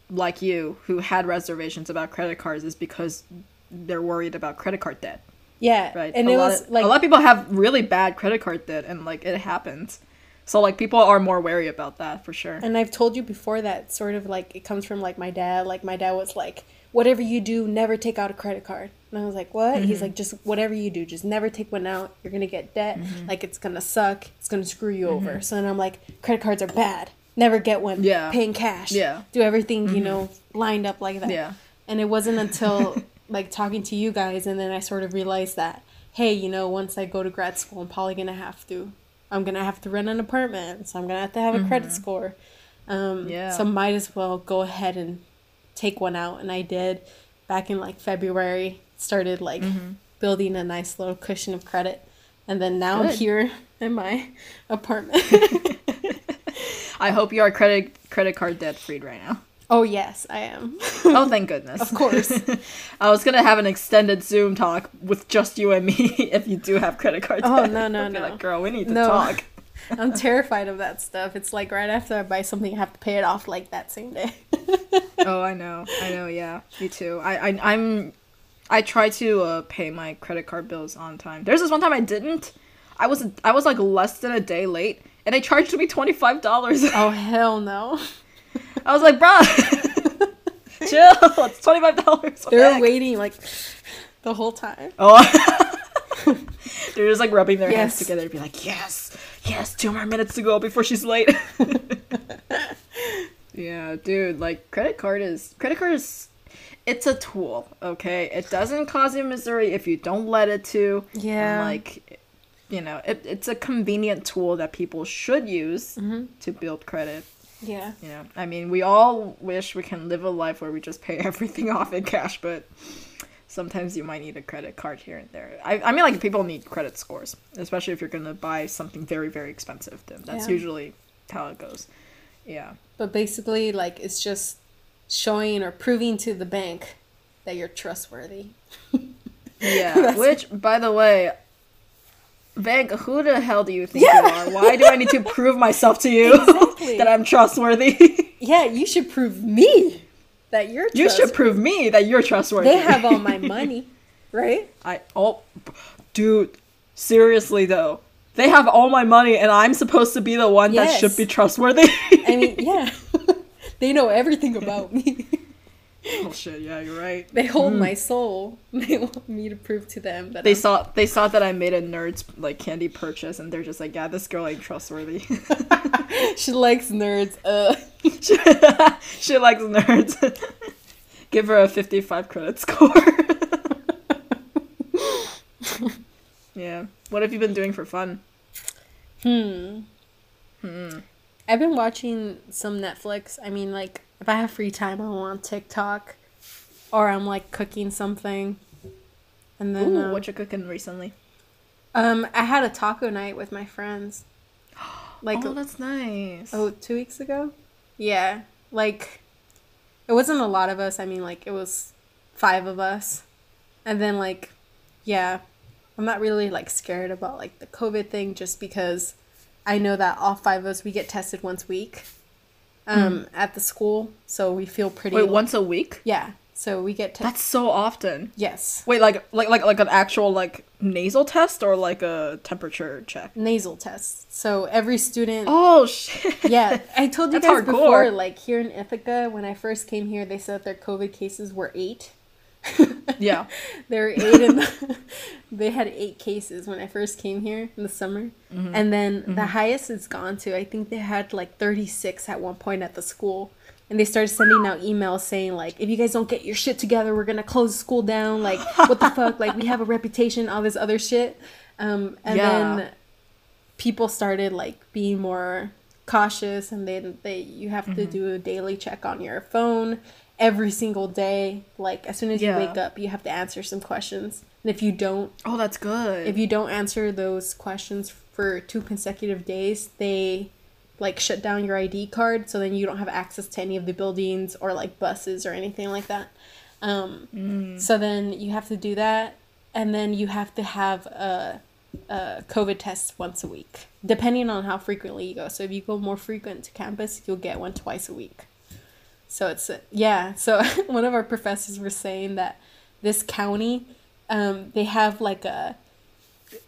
like you who had reservations about credit cards is because they're worried about credit card debt, yeah, right? and a it was of, like a lot of people have really bad credit card debt and like it happens. So like people are more wary about that for sure. And I've told you before that sort of like it comes from like my dad. Like my dad was like, whatever you do, never take out a credit card. And I was like, what? Mm-hmm. He's like, just whatever you do, just never take one out. You're gonna get debt. Mm-hmm. Like it's gonna suck. It's gonna screw you over. So then I'm like, credit cards are bad. Never get one. Yeah. Paying cash. Yeah. Do everything you know lined up like that. Yeah. And it wasn't until like talking to you guys and then I sort of realized that hey, you know, once I go to grad school, I'm probably gonna have to. I'm gonna have to rent an apartment, so I'm gonna have to have a credit score. Um, Mm-hmm. Yeah. So might as well go ahead and take one out, and I did. Back in like February, started like Mm-hmm. building a nice little cushion of credit, and then now I'm here in my apartment. I hope you are credit credit card debt free right now. Oh yes, I am. Oh, thank goodness. Of course. I was gonna have an extended Zoom talk with just you and me if you do have credit card Oh, no, no, no. Like, girl, we need to No. talk. I'm terrified of that stuff. It's like right after I buy something, I have to pay it off like that same day. oh, I know. I know. Yeah, me too. I, I I'm I try to uh, pay my credit card bills on time. There's this one time I didn't. I was I was like less than a day late, and they charged me twenty five dollars. oh hell no! I was like, bruh, chill. It's twenty five dollars. They were waiting like the whole time. Oh. They're just like rubbing their hands together together, be like, yes, yes, two more minutes to go before she's late. yeah, dude, like credit card is credit card is it's a tool, okay? It doesn't cause you misery if you don't let it to. and, Yeah. like you know, it, it's a convenient tool that people should use Mm-hmm. to build credit. Yeah. You know, I mean, we all wish we can live a life where we just pay everything off in cash, but sometimes you might need a credit card here and there. I, I mean, like people need credit scores, especially if you're gonna buy something very, very expensive. Then that's Yeah. usually how it goes. Yeah. But basically, like it's just showing or proving to the bank that you're trustworthy. Yeah. Which, by the way, Bank, who the hell do you think Yeah. you are? Why do I need to prove myself to you Exactly. That I'm trustworthy? Yeah, you should prove me that you're. you should prove me that you're trustworthy. They have all my money, right? I oh, dude, seriously though, they have all my money, and I'm supposed to be the one that should be trustworthy. I mean, yeah, they know everything about me. Oh shit, yeah, you're right. They hold my soul. They want me to prove to them that They I'm saw they saw that I made a nerds like candy purchase, and they're just like, yeah, this girl ain't trustworthy. she likes nerds. Uh, she, she likes nerds. Give her a 55 credit score. yeah. What have you been doing for fun? Hmm. Hmm. I've been watching some Netflix. I mean, like if I have free time, I'm on TikTok, or I'm like cooking something, and then Ooh, uh, what you cooking recently? um, I had a taco night with my friends. Like oh, that's nice. Oh, two weeks ago? Yeah. Like, it wasn't a lot of us. I mean, like, it was five of us. And then, like, yeah, I'm not really, like, scared about, like, the COVID thing just because I know that all five of us, we get tested once a week um, at the school. So we feel pretty. Wait, once a week? Yeah. So we get tested. That's so often. Yes. Wait, like like like like an actual like nasal test or like a temperature check? Nasal tests. So every student. Oh shit. Yeah, I told you guys hardcore. before, like here in Ithaca, when I first came here, they said their COVID cases were eight. Yeah. There were eight in the, they had eight cases when I first came here in the summer. Mm-hmm. And then the highest it's gone to, I think they had like 36 at one point at the school. And they started sending out emails saying like, if you guys don't get your shit together, we're gonna close the school down. Like, what the fuck? Like, we have a reputation, all this other shit. Um, and Yeah. then people started like being more cautious and then they you have Mm-hmm. to do a daily check on your phone every single day like as soon as Yeah. you wake up you have to answer some questions and if you don't Oh, that's good. if you don't answer those questions for two consecutive days they like shut down your id card so then you don't have access to any of the buildings or like buses or anything like that um, Mm. so then you have to do that and then you have to have a, a covid test once a week depending on how frequently you go so if you go more frequent to campus you'll get one twice a week so it's yeah. So one of our professors was saying that this county, um, they have like a,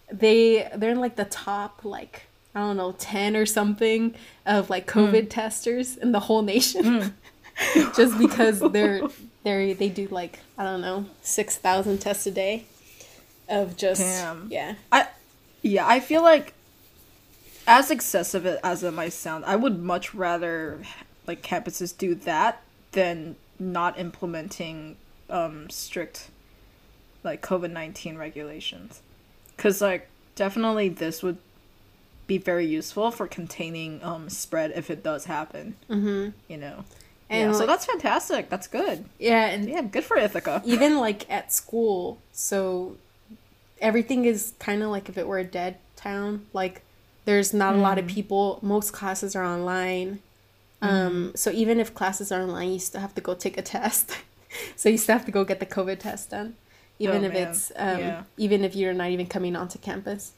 they they're in like the top like I don't know ten or something of like COVID testers in the whole nation, just because they're they they do like I don't know six thousand tests a day, of just Damn. yeah I yeah, I feel like as excessive as it might sound, I would much rather like campuses do that than not implementing um strict like COVID-19 regulations. Cuz like definitely this would be very useful for containing um spread if it does happen, mm-hmm. you know. and yeah, so that's fantastic. That's good. yeah and Yeah, good for Ithaca. even like at school so everything is kind of like if it were a dead town like there's not a lot of people most classes are online Um, so even if classes are online, you still have to go take a test. so you still have to go get the COVID test done, even Oh, if man. it's um, Yeah. even if you're not even coming onto campus.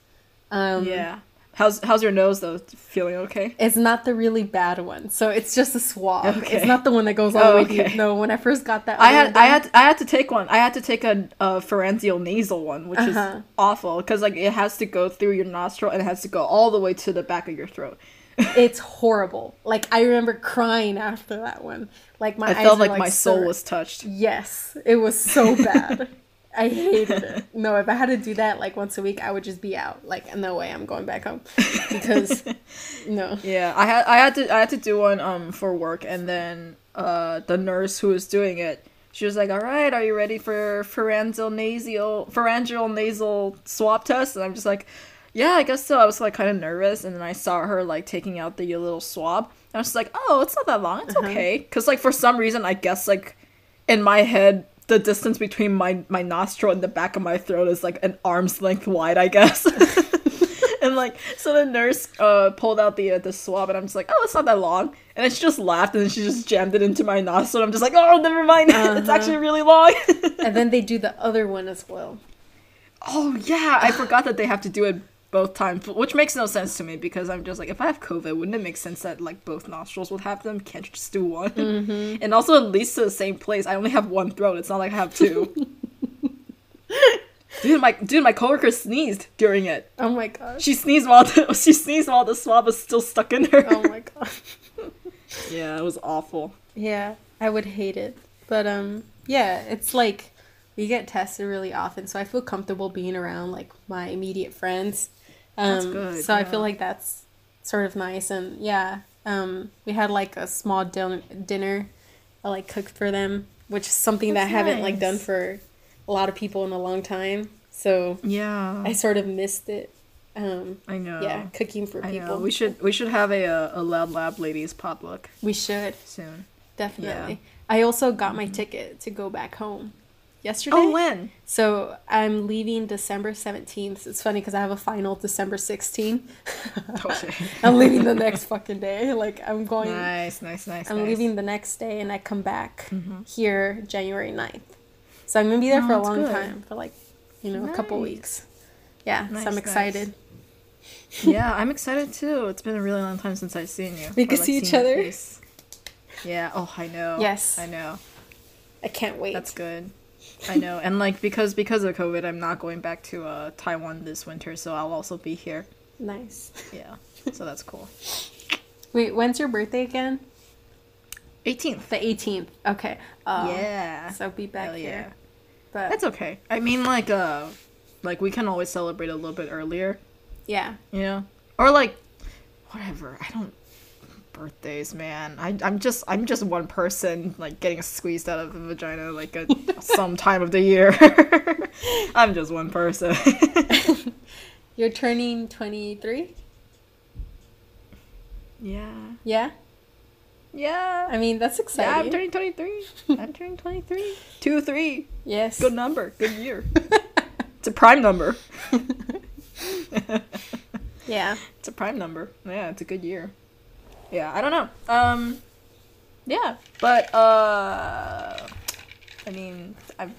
Um, yeah. How's how's your nose though? Feeling okay? It's not the really bad one, so it's just a swab. Okay. It's not the one that goes all Oh, the way. okay. No, when I first got that, I had one I had I had to take one. I had to take a, a pharyngeal nasal one, which Uh-huh. is awful because like it has to go through your nostril and it has to go all the way to the back of your throat. It's horrible. Like I remember crying after that one. Like my I eyes felt were, like, my soul sur- was touched. Yes, it was so bad. I hated it. No, if I had to do that like once a week, I would just be out. Like, no way, I'm going back home because no. Yeah, I had I had to I had to do one um for work, and then uh the nurse who was doing it, she was like, "All right, are you ready for pharyngeal nasal pharyngeal nasal swab test?" And I'm just like, "Yeah, I guess so." I was like kind of nervous, and then I saw her like taking out the little swab, and I was just like, "Oh, it's not that long. It's Uh-huh. okay." Because like for some reason, I guess like in my head. The distance between my, my nostril and the back of my throat is like an arm's length wide, I guess. and like so the nurse uh pulled out the uh, the swab and i'm just like oh it's not that long and then she just laughed and then she just jammed it into my nostril and i'm just like oh never mind it's Uh-huh. actually really long And then they do the other one as well. oh yeah i forgot that they have to do it both times which makes no sense to me because i'm just like if i have covid wouldn't it make sense that like both nostrils would have them can't you just do one Mm-hmm. and also it leads to the same place i only have one throat it's not like i have two dude my dude my coworker sneezed during it Oh my god. She sneezed while the, she sneezed while the swab was still stuck in her. Oh my god. Yeah, it was awful. Yeah, I would hate it. But um yeah, it's like we get tested really often, so I feel comfortable being around like my immediate friends. Um That's good, so I feel like that's sort of nice and yeah. Um we had like a small din- dinner I like cooked for them, which is something that I That's haven't like done for a lot of people in a long time. So Yeah, I sort of missed it. Um I know. yeah, cooking for I people. know. We should we should have a uh, a Loud Lab ladies potluck we should soon. definitely. I also got my ticket to go back home yesterday. Oh, when? So I'm leaving December 17th. It's funny because I have a final December 16th. Okay. I'm leaving the next fucking day. Like I'm going. nice, nice, nice. I'm nice. leaving the next day and I come back mm-hmm. here January 9th. So I'm gonna be there Oh, for a long good. time, for like, you know, a couple weeks. Yeah, Nice, so I'm nice. excited. yeah, I'm excited too. It's been a really long time since I've seen you. We can like, see each other. Yeah. Oh, I know. Yes. I know. I can't wait. That's good. I know. And like because because of COVID, I'm not going back to uh Taiwan this winter, so I'll also be here. nice. Yeah. So that's cool. Wait, when's your birthday again? 18th. The 18th. Okay. Uh, yeah. So be back Hell yeah. here. But That's okay. I mean, like, uh, like we can always celebrate a little bit earlier, yeah. you know, or like, whatever. I don't birthdays, man. I I'm just I'm just one person like getting squeezed out of a vagina like at some time of the year. I'm just one person. You're turning 23? yeah. Yeah? Yeah. I mean, that's exciting. Yeah. I'm turning 23. I'm turning 23. 2 3. yes. Good number. Good year. it's a prime number. Yeah. It's a prime number. Yeah, it's a good year. Yeah, I don't know. Um yeah, but uh I mean, I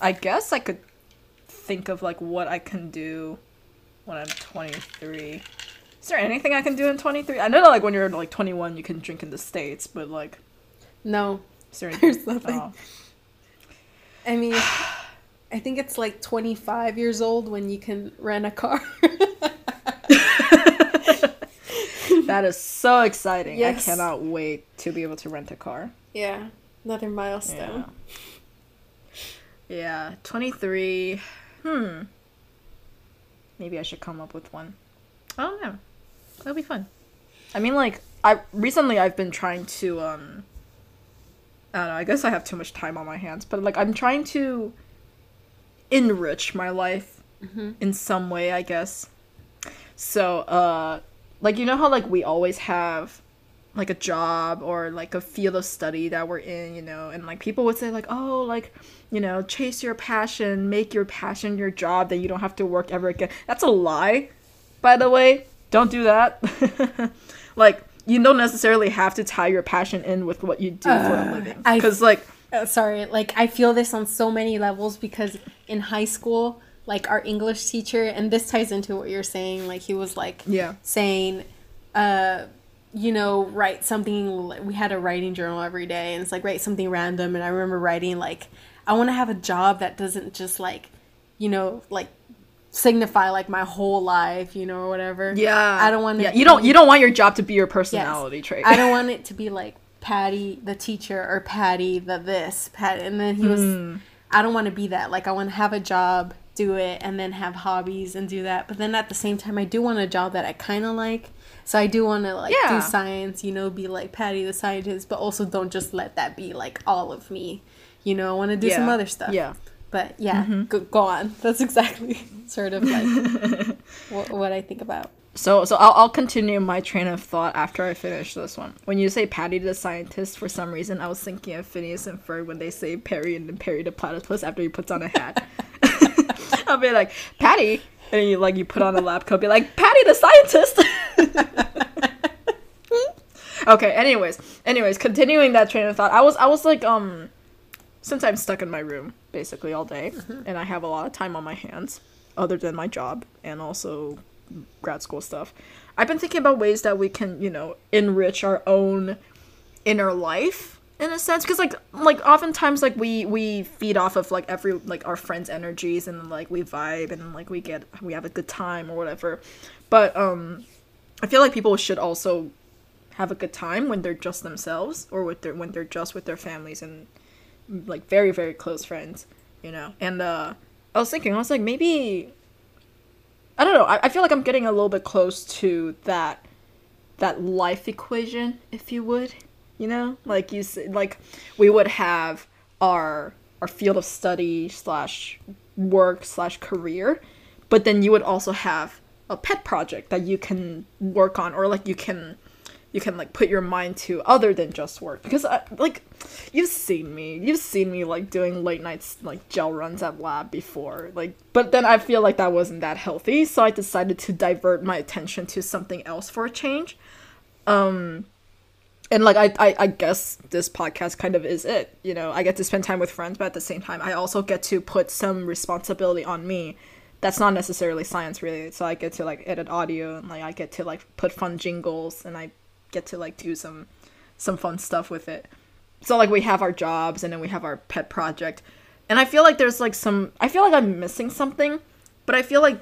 I guess I could think of like what I can do when I'm 23. Is there anything I can do in 23? I know that like when you're like 21 you can drink in the states, but like No. is there? There's nothing. Oh. I mean, I think it's like 25 years old when you can rent a car. that is so exciting. Yes. I cannot wait to be able to rent a car. yeah. Another milestone. Yeah, 23. Hmm. Maybe I should come up with one. I don't know. That'll be fun. I mean, like, I recently I've been trying to um. I don't know. I guess I have too much time on my hands, but like I'm trying to enrich my life Mhm. in some way. I guess. So, uh, like you know how like we always have like a job or like a field of study that we're in, you know, and like people would say like, oh, like, you know, chase your passion, make your passion your job, then you don't have to work ever again. That's a lie, by the way. Don't do that. like you don't necessarily have to tie your passion in with what you do for a living. Because like Uh, sorry, like I feel this on so many levels because in high school, like our English teacher, and this ties into what you're saying, like he was like Yeah. saying, uh, you know, write something. We had a writing journal every day, and it's like write something random. And I remember writing like, I want to have a job that doesn't just like, you know, like signify like my whole life, you know, or whatever. yeah, I don't want to. Yeah, you don't you don't want your job to be your personality trait. I don't want it to be like Patty the teacher or Patty the this Patty, and then he was. Hmm. I don't want to be that. Like I want to have a job, do it, and then have hobbies and do that. But then at the same time, I do want a job that I kind of like. So I do want to like Yeah. do science, you know, be like Patty the scientist, but also don't just let that be like all of me. You know, I want to do some other stuff. Yeah. But yeah, mm-hmm. go, go on. That's exactly sort of like what, what I think about. So so I'll, I'll continue my train of thought after I finish this one. When you say Patty the scientist, for some reason I was thinking of Phineas and Ferb when they say Perry and then Perry the platypus after he puts on a hat. I'll be like Patty, and you like you put on a lab coat, be like Patty the scientist. okay. Anyways, anyways, continuing that train of thought, I was I was like um, since I'm stuck in my room basically all day, and I have a lot of time on my hands, other than my job and also grad school stuff. I've been thinking about ways that we can, you know, enrich our own inner life in a sense because like like oftentimes like we we feed off of like every like our friends energies and like we vibe and like we get we have a good time or whatever. But um i feel like people should also have a good time when they're just themselves or with their when they're just with their families and like very very close friends you know? And uh i was thinking i was like maybe i don't know i, I feel like i'm getting a little bit close to that that life equation if you would you know? Like you said like we would have our our field of study slash work slash career but then you would also have a pet project that you can work on or like you can you can like put your mind to other than just work. Because I, like you've seen me. You've seen me like doing late nights like gel runs at lab before. Like but then i feel like that wasn't that healthy so i decided to divert my attention to something else for a change. Um and like I, I i guess this podcast kind of is it you know? I get to spend time with friends but at the same time i also get to put some responsibility on me. That's not necessarily science related so i get to like edit audio and like i get to like put fun jingles and i get to like do some some fun stuff with it. So like we have our jobs and then we have our pet project. And i feel like there's like some i feel like i'm missing something but i feel like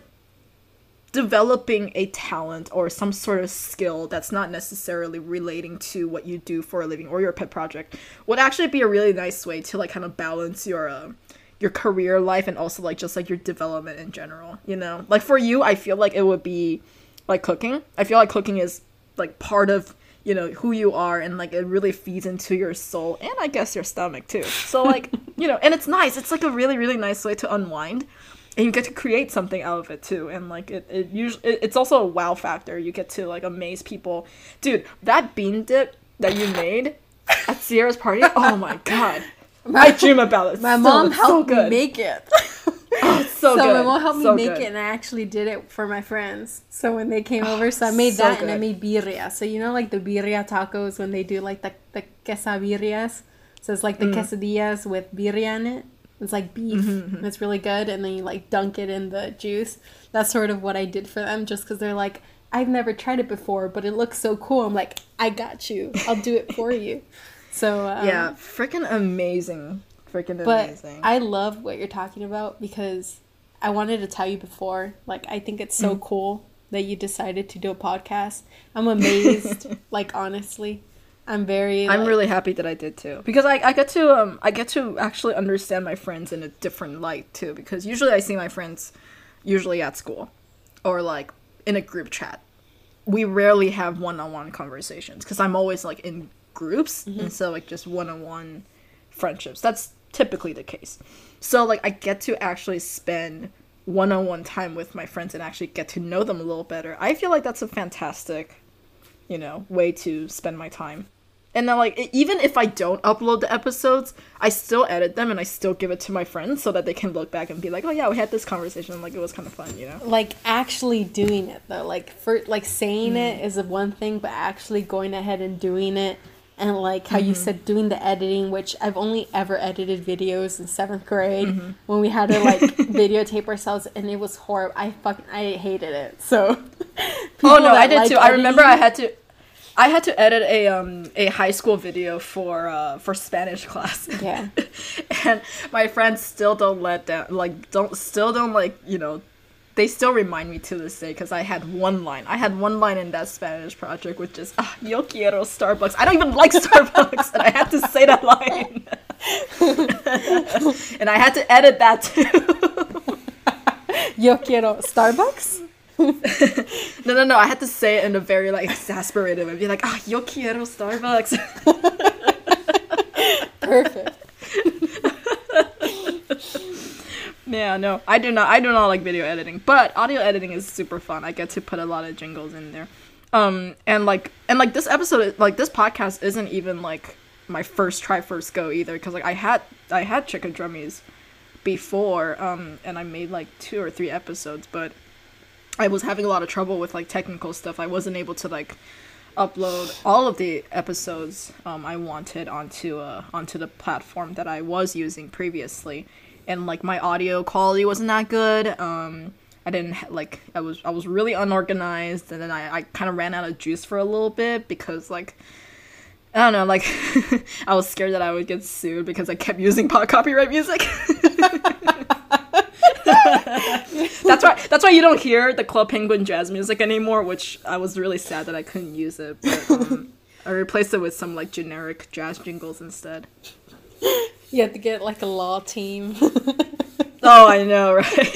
developing a talent or some sort of skill that's not necessarily relating to what you do for a living or your pet project would actually be a really nice way to like kind of balance your uh, your career life and also like just like your development in general you know? Like for you i feel like it would be like cooking. I feel like cooking is like part of you know who you are and like it really feeds into your soul and i guess your stomach too. So like you know and it's nice. It's like a really really nice way to unwind and you get to create something out of it too and like it, it usually it, it's also a wow factor you get to like amaze people dude that bean dip that you made at sierra's party oh my god i dream about it My so, mom helped so good me make it. oh, so, so good my mom helped so me make good. it, and I actually did it for my friends. So when they came over, so I made so that, and I made birria. So you know, like the birria tacos when they do like the the quesadillas. So it's Mm. like the quesadillas with birria in it. It's like beef. Mm-hmm, It's really good, and then you like dunk it in the juice. That's sort of what I did for them, just because they're like, I've never tried it before, but it looks so cool. I'm like, I got you. I'll do it for you. So um, yeah freaking amazing freaking but amazing I love what you're talking about because I wanted to tell you before. Like, I think it's so cool that you decided to do a podcast. I'm amazed. like, honestly, I'm very. I'm really happy that I did too because I, I get to um I get to actually understand my friends in a different light too because usually I see my friends usually at school or like in a group chat. We rarely have one-on-one conversations because I'm always like in groups and so like just one-on-one friendships. That's typically the case. So like I get to actually spend one-on-one time with my friends and actually get to know them a little better. I feel like that's a fantastic, you know, way to spend my time And then like even if I don't upload the episodes, I still edit them and I still give it to my friends so that they can look back and be like, "Oh yeah, we had this conversation. Like it was kind of fun," you know. like actually doing it though like for like saying Hmm. it is one thing but actually going ahead and doing it and like how Mm-hmm. you said doing the editing which i've only ever edited videos in seventh grade Mm-hmm. when we had to like videotape ourselves and it was horrible i fucking i hated it so Oh no, I did like too. I remember I had to I had to edit a um a high school video for uh for Spanish class. Yeah. and my friends still don't let down like don't still don't like, you know, they still remind me to this day because I had one line. I had one line in that Spanish project, which is ah, "Yo quiero Starbucks." I don't even like Starbucks, and I had to say that line, and I had to edit that too. yo quiero starbucks No, no, no. I had to say it in a very like exasperated way. Be like, ah, yo quiero Starbucks. perfect yeah, no, I do not. I do not like video editing, but audio editing is super fun. I get to put a lot of jingles in there. Um, and like, and like this episode, like this podcast isn't even like my first try, first go either. Because like I had, I had chicken drummies before, um, and I made like two or three episodes, but I was having a lot of trouble with like technical stuff. I wasn't able to like upload all of the episodes um, I wanted onto uh, onto the platform that I was using previously, and like my audio quality wasn't that good. Um, I didn't like I was I was really unorganized, and then I, I kind of ran out of juice for a little bit because like. I don't know, like I was scared that I would get sued because I kept using po- copyright music. that's why that's why you don't hear the Club Penguin jazz music anymore, which I was really sad that I couldn't use it. But um, I replaced it with some like generic jazz jingles instead. you have to get like a law team Oh, I know, right?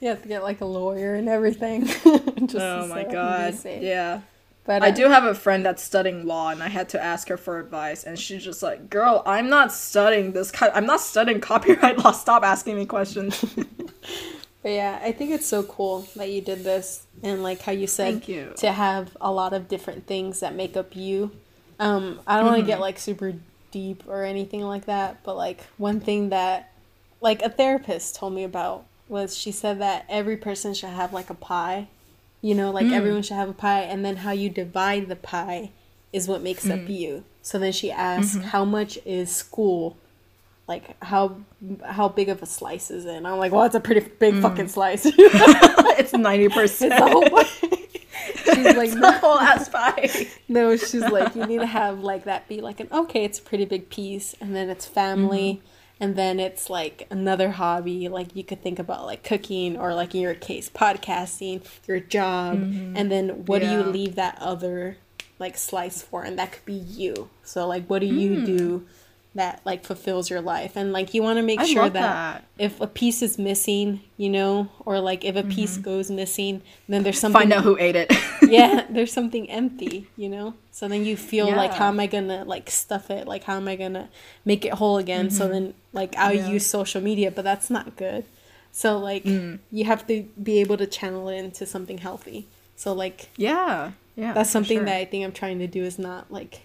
you have to get like a lawyer and everything Just oh my god. Yeah. But I uh, do have a friend that's studying law, and I had to ask her for advice, and she's just like, "Girl, I'm not studying this. Co- I'm not studying copyright law. Stop asking me questions." But yeah, I think it's so cool that you did this and like how you said Thank you. to have a lot of different things that make up you. Um, I don't want Mm-hmm. to get like super deep or anything like that, but like one thing that like a therapist told me about was she said that every person should have like a pie. You know, Mm. like everyone should have a pie and then how you divide the pie is what makes Mm. up you. So then she asked, Mm-hmm. "How much is school like how how big of a slice is it? And I'm like, well, it's a pretty Mm. big fucking slice. it's ninety percent. It's a whole She's like, the no, whole ass pie. no, she's like, you need to have like that be like an okay, it's a pretty big piece, and then it's family, and then it's like another hobby. Like you could think about like cooking, or like in your case, podcasting, your job, mm-hmm. and then what do you leave that other like slice for? And that could be you. So like, what do you hmm. do? That like fulfills your life, and like you want to make I sure that that. if a piece is missing, you know, or like if a piece goes missing, then there's something Find out who ate it. yeah, there's something empty, you know? So then you feel like how am I gonna like stuff it? Like how am I gonna make it whole again? So then like I'll Mm-hmm. Yeah. use social media, but that's not good. So like Mm. you have to be able to channel it into something healthy. So like yeah, yeah. that's something sure. that I think I'm trying to do is not like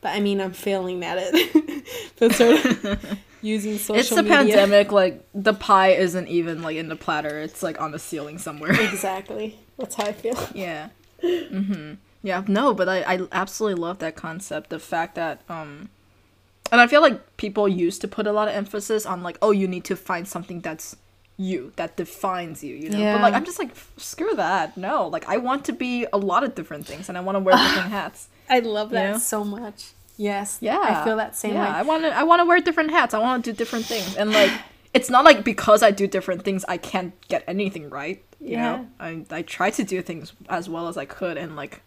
but I mean I'm failing at it. but sort of using social it's the media. pandemic. Like the pie isn't even like in the platter. It's like on the ceiling somewhere. Exactly. That's how I feel. yeah. Mm-hmm. Yeah. No, but I I absolutely love that concept. The fact that um, and I feel like people used to put a lot of emphasis on like, oh, you need to find something that's you that defines you you know but like i'm just like screw that no like i want to be a lot of different things and i want to wear different hats I love that know? so much. Yes. Yeah, I feel that same yeah, way. I want to. I want to wear different hats. I want to do different things, and like, it's not like because I do different things, I can't get anything right. You Yeah. know, I I try to do things as well as I could, and like,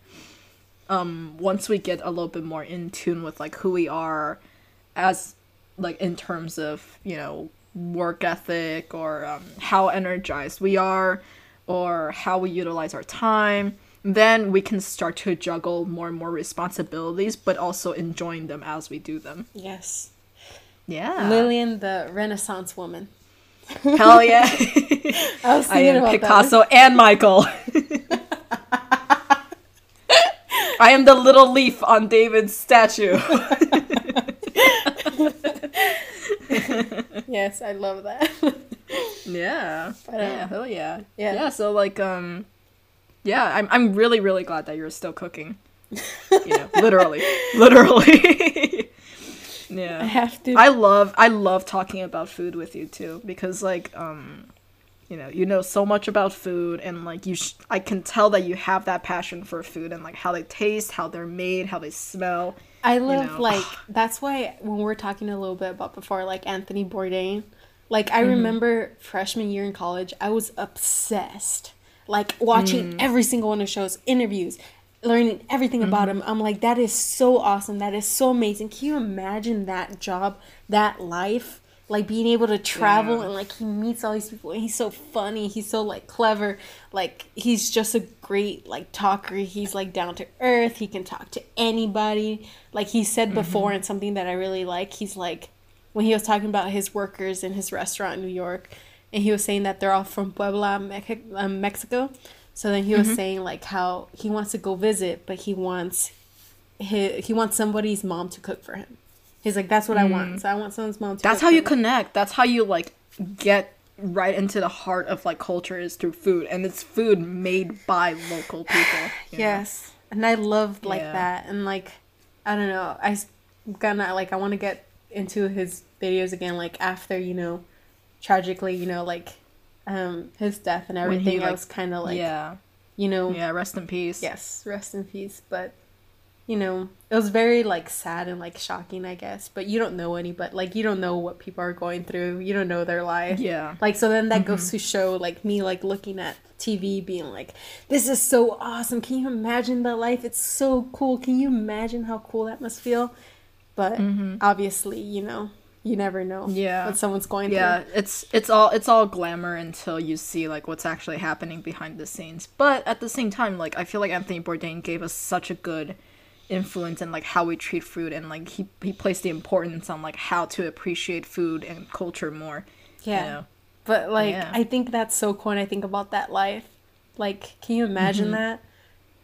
um, once we get a little bit more in tune with like who we are, as like in terms of you know work ethic or um, how energized we are, or how we utilize our time then we can start to juggle more and more responsibilities, but also enjoying them as we do them. yes. Yeah. Lillian, the Renaissance woman. Hell yeah. I was I am about Picasso and Michael. I am the little leaf on David's statue. yes, I love that. yeah. But, uh, yeah. Hell yeah. yeah. Yeah. So like, um, yeah, I'm I'm really really glad that you're still cooking. You know, literally, literally. I have to. I love I love talking about food with you too because like um you know you know so much about food and like you sh- I can tell that you have that passion for food and like how they taste, how they're made, how they smell. I love know. like that's why when we we're talking a little bit about before like Anthony Bourdain, like I Mm-hmm. remember freshman year in college, I was obsessed, like watching Mm. every single one of shows, interviews, learning everything about Mm-hmm. him. I'm like, that is so awesome. That is so amazing. Can you imagine that job, that life? Like being able to travel Yeah. and like he meets all these people and he's so funny, he's so like clever, like he's just a great like talker. He's like down to earth, he can talk to anybody. Like he said before and something that I really like, he's like when he was talking about his workers in his restaurant in New York and he was saying that they're all from Puebla, Mex- um, Mexico. So then he was saying like how he wants to go visit, but he wants he, he wants somebody's mom to cook for him. He's like, that's what I want. So I want someone's mom to. That's how you me." connect. That's how you like get right into the heart of like culture is through food and it's food made by local people. you know? Yes, and I love like Yeah. that, and like I don't know, I gonna like I want to get into his videos again, like after you know, tragically, you know, like um his death and he, everything. Like- was kind of like, yeah. you know, Yeah, rest in peace. yes, rest in peace. But you know, it was very like sad and like shocking, I guess. But you don't know any, but like you don't know what people are going through. You don't know their life. Yeah. Like so then that goes Mm-hmm. to show like me like looking at TV being like this is so awesome. Can you imagine the life? It's so cool. Can you imagine how cool that must feel? But obviously, you know, you never know Mm-hmm. Yeah. what someone's going through. Yeah, it's it's all it's all glamour until you see like what's actually happening behind the scenes. But at the same time, like I feel like Anthony Bourdain gave us such a good influence in like how we treat food and like he he placed the importance on like how to appreciate food and culture more. Yeah. You know? But like Yeah. I think that's so cool and I think about that life. Like, can you imagine Mm-hmm. that?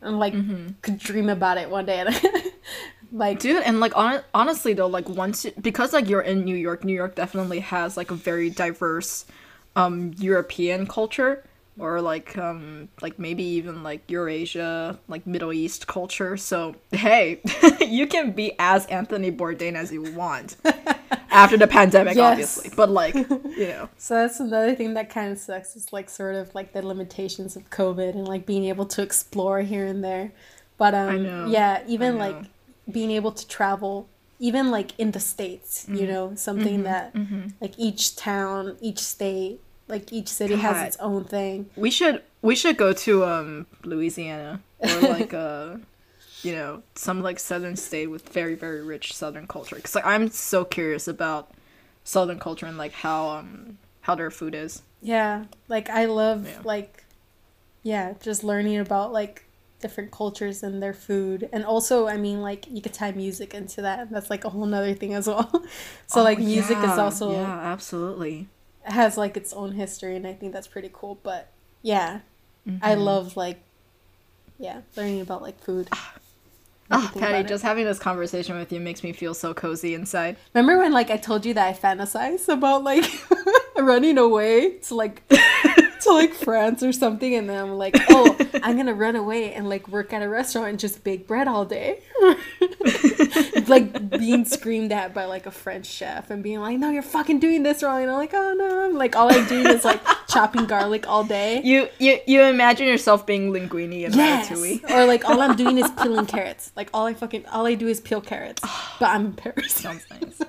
And like could dream about it one day and like Dude, and like on- honestly though, like once you, because like you're in New York, New York definitely has like a very diverse um European culture or like um like maybe even like Eurasia, like Middle East culture. So, hey, you can be as Anthony Bourdain as you want after the pandemic Yes. obviously. But like, you know. So that's another thing that kind of sucks is like sort of like the limitations of COVID and like being able to explore here and there. But um know. yeah, even like. Being able to travel even like in the states, Mm-hmm. you know, something that like each town, each state, like each city has its own thing. We should we should go to um Louisiana or like uh you know some like southern state with very very rich southern culture because like I'm so curious about southern culture and like how um how their food is. Yeah, like I love Yeah. like yeah, just learning about like different cultures and their food. And also, I mean like you could tie music into that. That's like a whole nother thing as well. so like Oh, music is also yeah absolutely has like its own history and I think that's pretty cool. But yeah, Mm-hmm. I love like yeah, learning about like food. oh Patty just having this conversation with you makes me feel so cozy inside Remember when like I told you that I fantasize about like running away to like to like France or something and then I'm like, "Oh, I'm to run away and like work at a restaurant and just bake bread all day." like being screamed at by like a French chef and being like, "No, you're fucking doing this wrong." And I'm like, "Oh no." I'm Like all I'm doing is like chopping garlic all day. you you you imagine yourself being Linguini and Yes. ratatouille Or like all I'm doing is peeling carrots. Like all I fucking all I do is peel carrots. But I'm in Paris. sounds nice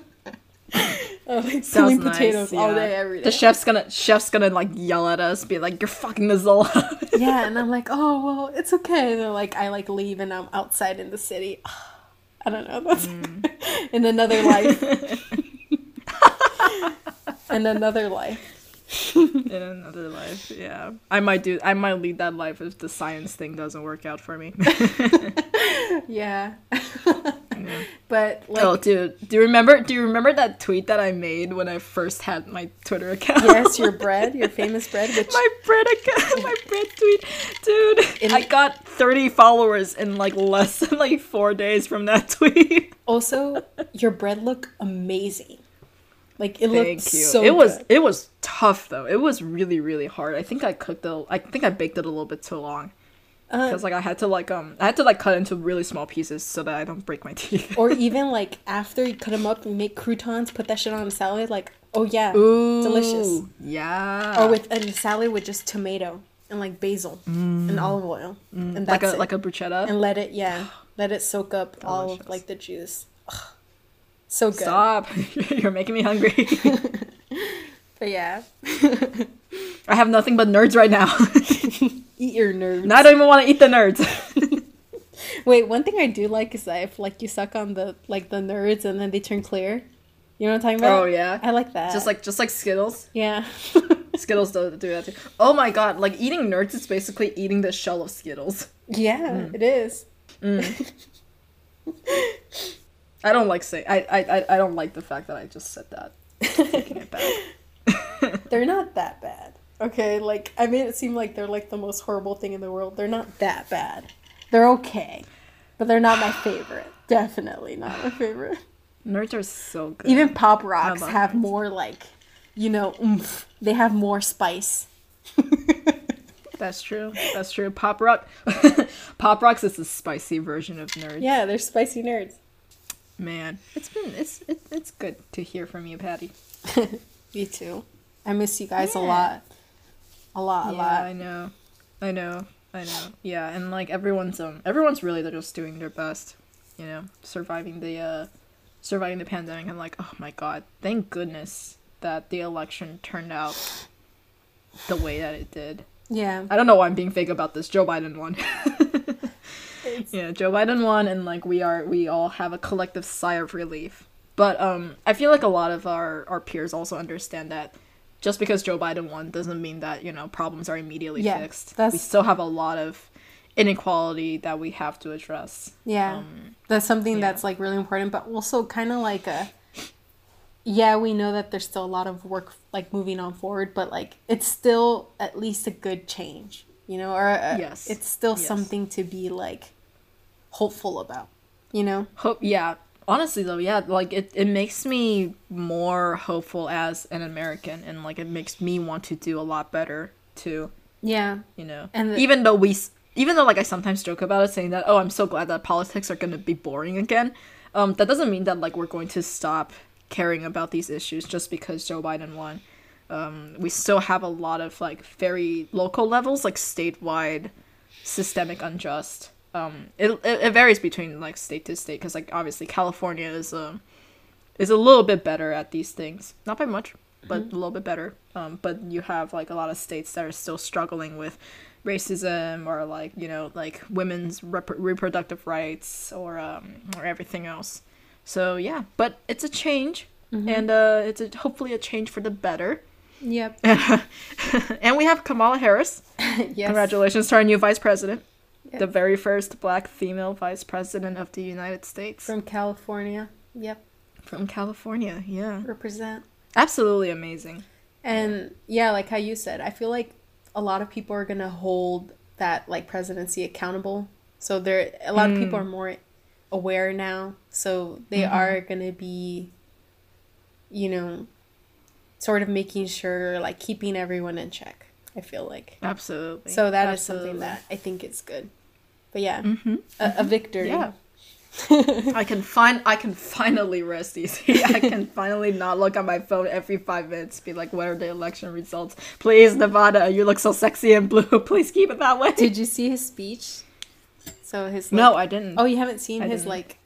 Or, like Sounds nice, potatoes all yeah. day every day. The chef's gonna chef's gonna like yell at us, be like, "You're fucking the Zola." yeah, and I'm like, oh well, it's okay. And then like I like leave and I'm outside in the city. I don't know. That's mm. in another life. in another life. in another life. Yeah, I might do. I might lead that life if the science thing doesn't work out for me. Yeah. but like, oh, dude, do you remember? Do you remember that tweet that I made when I first had my Twitter account? yes, your bread, your famous bread, which my bread account, my bread tweet, dude. In- I got thirty followers in like less than like four days from that tweet. also your bread looked amazing. Like it Thank looked you. so it was good. it was tough though. It was really really hard. I think I cooked it. I think I baked it a little bit too long because like I had to like um I had to like cut into really small pieces so that I don't break my teeth. or even like after you cut them up and make croutons, put that shit on a salad. Like, oh yeah, Ooh, delicious. Yeah. Or with a salad with just tomato and like basil and olive oil, and that's Mm. like a it. like a bruschetta. and let it yeah, let it soak up all of like the juice. Ugh. So good. Stop! You're making me hungry. But yeah, I have nothing but nerds right now. Eat your nerds. now I don't even want to eat the nerds. Wait, one thing I do like is that if like you suck on the like the nerds and then they turn clear. You know what I'm talking about? oh yeah. I like that. Just like just like Skittles. yeah. Skittles do, do that too. Oh my god! Like eating nerds is basically eating the shell of Skittles. yeah, Mm. it is. I don't like say I, I I- don't like the fact that I just said that. Taking it back. They're not that bad. Okay, like I made it seem like they're like the most horrible thing in the world. They're not that bad. They're okay, but they're not my favorite. Definitely not my favorite. Nerds are so good. Even pop rocks have nerds. more like, you know, oomph. They have more spice. That's true. That's true. Pop rock, pop rocks is the spicy version of nerds. Yeah, they're spicy nerds. Man, it's been it's it, it's good to hear from you, Patty. Me too. I miss you guys a lot. A lot, a yeah, lot. I know, I know, I know. Yeah, and like everyone's um everyone's really they're just doing their best, you know, surviving the uh surviving the pandemic. And like, oh my god, thank goodness that the election turned out the way that it did. Yeah. I don't know why I'm being fake about this. Joe Biden won. Yeah, Joe Biden won, and like we are, we all have a collective sigh of relief. But um, I feel like a lot of our our peers also understand that just because Joe Biden won doesn't mean that you know problems are immediately Yeah, fixed. We still have a lot of inequality that we have to address. Yeah. Um, that's something yeah. that's like really important, but also kind of like a yeah, we know that there's still a lot of work like moving on forward, but like it's still at least a good change, you know, or uh, Yes. it's still Yes. something to be like hopeful about, you know? hope yeah honestly though yeah like it, it makes me more hopeful as an american and like it makes me want to do a lot better too. Yeah. you know? And the- even though we even though like i sometimes joke about it saying that oh i'm so glad that politics are going to be boring again um that doesn't mean that like we're going to stop caring about these issues just because joe biden won. Um we still have a lot of like very local levels like statewide systemic unjust um it, it, it varies between like state to state because like obviously california is um is a little bit better at these things. Not by much but a little bit better. Um but you have like a lot of states that are still struggling with racism or like you know like women's rep- reproductive rights or um or everything else. So yeah but it's a change and uh it's a, hopefully a change for the better. Yep. and we have kamala harris. Yes. congratulations to our new vice president Yep. the very first black female vice president of the united states From California. Yep. from california yeah Represent. absolutely amazing And yeah, like how you said, I feel like a lot of people are gonna hold that like presidency accountable. So there, a lot of mm. people are more aware now. So they mm-hmm. are gonna be, you know, sort of making sure like keeping everyone in check. I feel like absolutely so that is Absolutely. something that I think is good. But yeah, Mhm. a, a victory. Yeah. I can find I can finally rest easy. I can finally not look at my phone every five minutes, be like, what are the election results? Please, Nevada, you look so sexy and blue. Please keep it that way. Did you see his speech? So his like, no, I didn't. Oh, you haven't seen I his didn't. like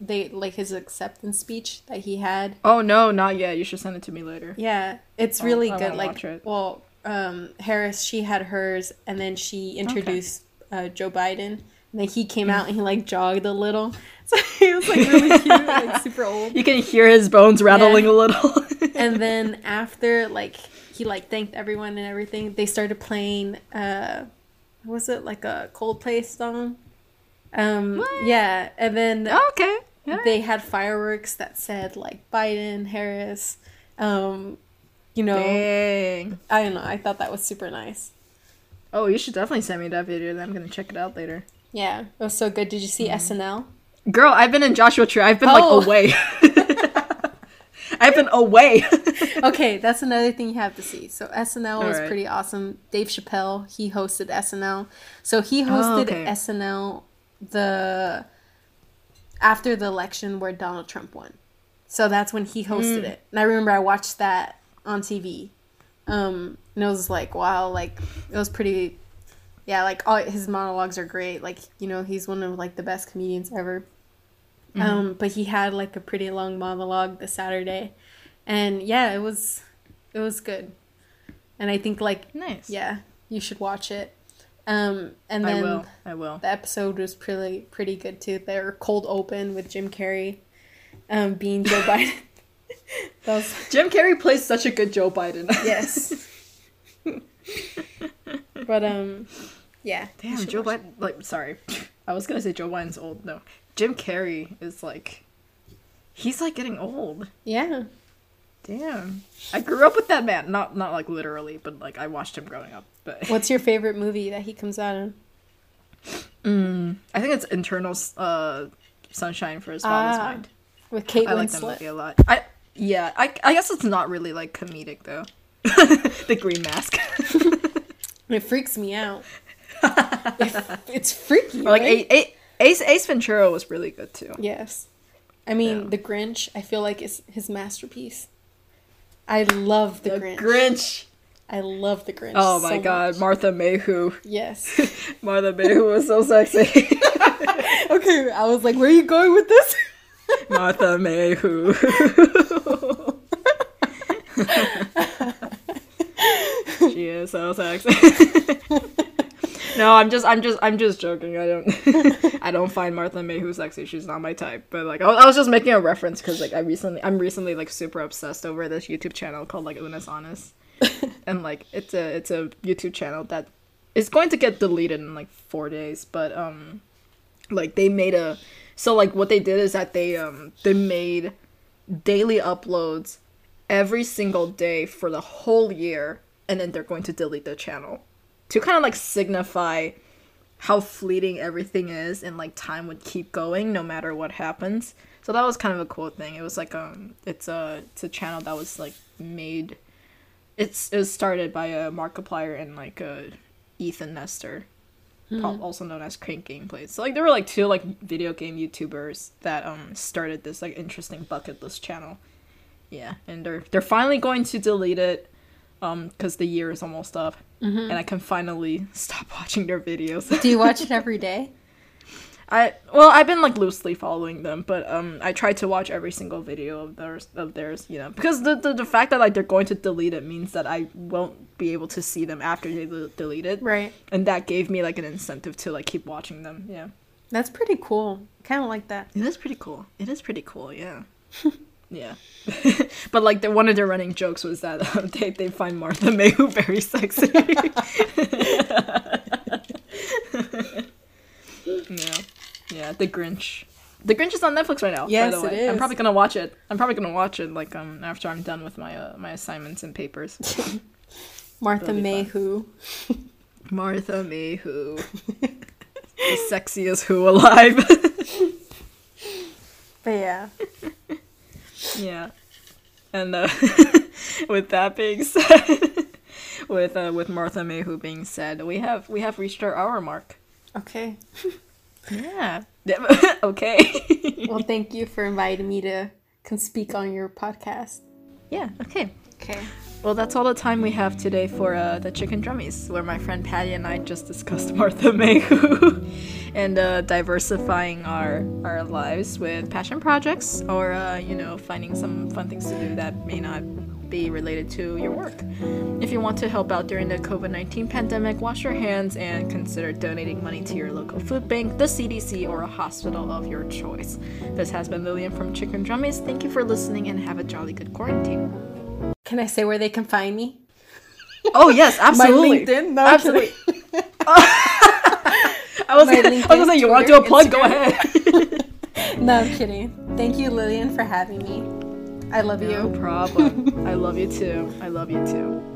they like his acceptance speech that he had. Oh no, not yet. You should send it to me later. Yeah, it's Oh, really I good. Like, it. well, um, Harris she had hers, and then she introduced uh, Joe Biden. And then he came out and he like jogged a little, so he was like really cute, like super old. You can hear his bones rattling a little. And then after like he like thanked everyone and everything, they started playing. uh what Was it like a Coldplay song? Um, What? yeah, and then okay. they had fireworks that said like Biden, Harris. Um, you know, Dang. I don't know. I thought that was super nice. Oh, you should definitely send me that video. Then I'm gonna check it out later. Yeah, it was so good. Did you see SNL? Girl, I've been in Joshua Tree. I've been Oh. like away. I've been away. okay, that's another thing you have to see. So SNL was Alright. pretty awesome. Dave Chappelle, he hosted SNL. So he Oh, hosted okay. SNL the after the election where Donald Trump won. So that's when he hosted Mm. it. And I remember I watched that on TV. Um and it was like wow, like it was pretty yeah, like all his monologues are great. Like, you know, he's one of like the best comedians ever. Mm-hmm. Um, but he had like a pretty long monologue this Saturday. And yeah, it was it was good. And I think like nice. yeah, you should watch it. Um and I then will. I will. the episode was pretty pretty good too. They were cold open with Jim Carrey um being Joe Biden. was Jim Carrey plays such a good Joe Biden. yes. but um yeah. Damn, Joe Biden. Like, sorry, I was gonna say Joe Biden's old. No, Jim Carrey is like, he's like getting old. Yeah. Damn, I grew up with that man. Not not like literally, but like I watched him growing up. But What's your favorite movie that he comes out in? mm, I think it's Eternal uh, Sunshine for His Father's Ah, Mind. With Kate I like that movie a lot. I yeah, I I guess it's not really like comedic though. the Green Mask. It freaks me out. It- it's freaky. Or like right? A- A- Ace Ace Ventura was really good too. Yes. I mean, Yeah. The Grinch, I feel like is his masterpiece. I love The, The Grinch. Grinch. I love The Grinch. Oh my so god, much. Martha Mayhew. Yes. Martha Mayhew was so sexy. okay, I was like, where are you going with this? Martha Mayhew. She is so sexy. no, I'm just, I'm just, I'm just joking. I don't, I don't find Martha May Mayhew sexy. She's not my type. But like, I was, I was just making a reference because like I recently, I'm recently like super obsessed over this YouTube channel called like Unus Annus, and like it's a, it's a YouTube channel that is going to get deleted in like four days. But um, like they made a, so like what they did is that they um, they made daily uploads every single day for the whole year and then they're going to delete the channel. To kind of like signify how fleeting everything is and like time would keep going no matter what happens. So that was kind of a cool thing. It was like um it's a it's a channel that was like made it's it was started by a markiplier and like a ethan nestor prob- also known as crank gameplays so like there were like two like video game youtubers that um started this like interesting bucket list channel yeah, and they're they're finally going to delete it, um, because the year is almost up, and I can finally stop watching their videos. Do you watch it every day? I well, I've been like loosely following them, but um, I try to watch every single video of theirs of theirs, you know, because the the, the fact that like they're going to delete it means that I won't be able to see them after they del- delete it, Right. and that gave me like an incentive to like keep watching them. Yeah, That's pretty cool. Kind of like that. it is pretty cool. It is pretty cool. Yeah. Yeah, but like the one of their running jokes was that uh, they they find Martha Mayhew very sexy. yeah, yeah. The Grinch. The Grinch is on Netflix right now. Yes, by the it way. I'm probably gonna watch it. I'm probably gonna watch it like um after I'm done with my uh, my assignments and papers. Martha That'll be May fun. Martha Mayhew, the sexiest who alive. But yeah. Yeah. And uh, with that being said, with uh, with Martha Mayhew being said, we have we have reached our hour mark. Okay. Yeah. Yeah, okay. Well, thank you for inviting me to can speak on your podcast. yeah. Okay. Okay. Well, that's all the time we have today for uh, the Chicken Drummies, where my friend Patty and I just discussed Martha Mayhew and uh, diversifying our our lives with passion projects, or uh, you know, finding some fun things to do that may not be related to your work. If you want to help out during the COVID 19 pandemic, wash your hands and consider donating money to your local food bank, the CDC, or a hospital of your choice. This has been Lillian from Chicken Drummies. Thank you for listening and have a jolly good quarantine. Can I say where they can find me? Oh yes, absolutely. My LinkedIn? No, absolutely. I was gonna, I was gonna say you want to do a plug? Go ahead. no, I'm kidding. Thank you, Lillian, for having me. I love No you. No problem. I love you too. I love you too.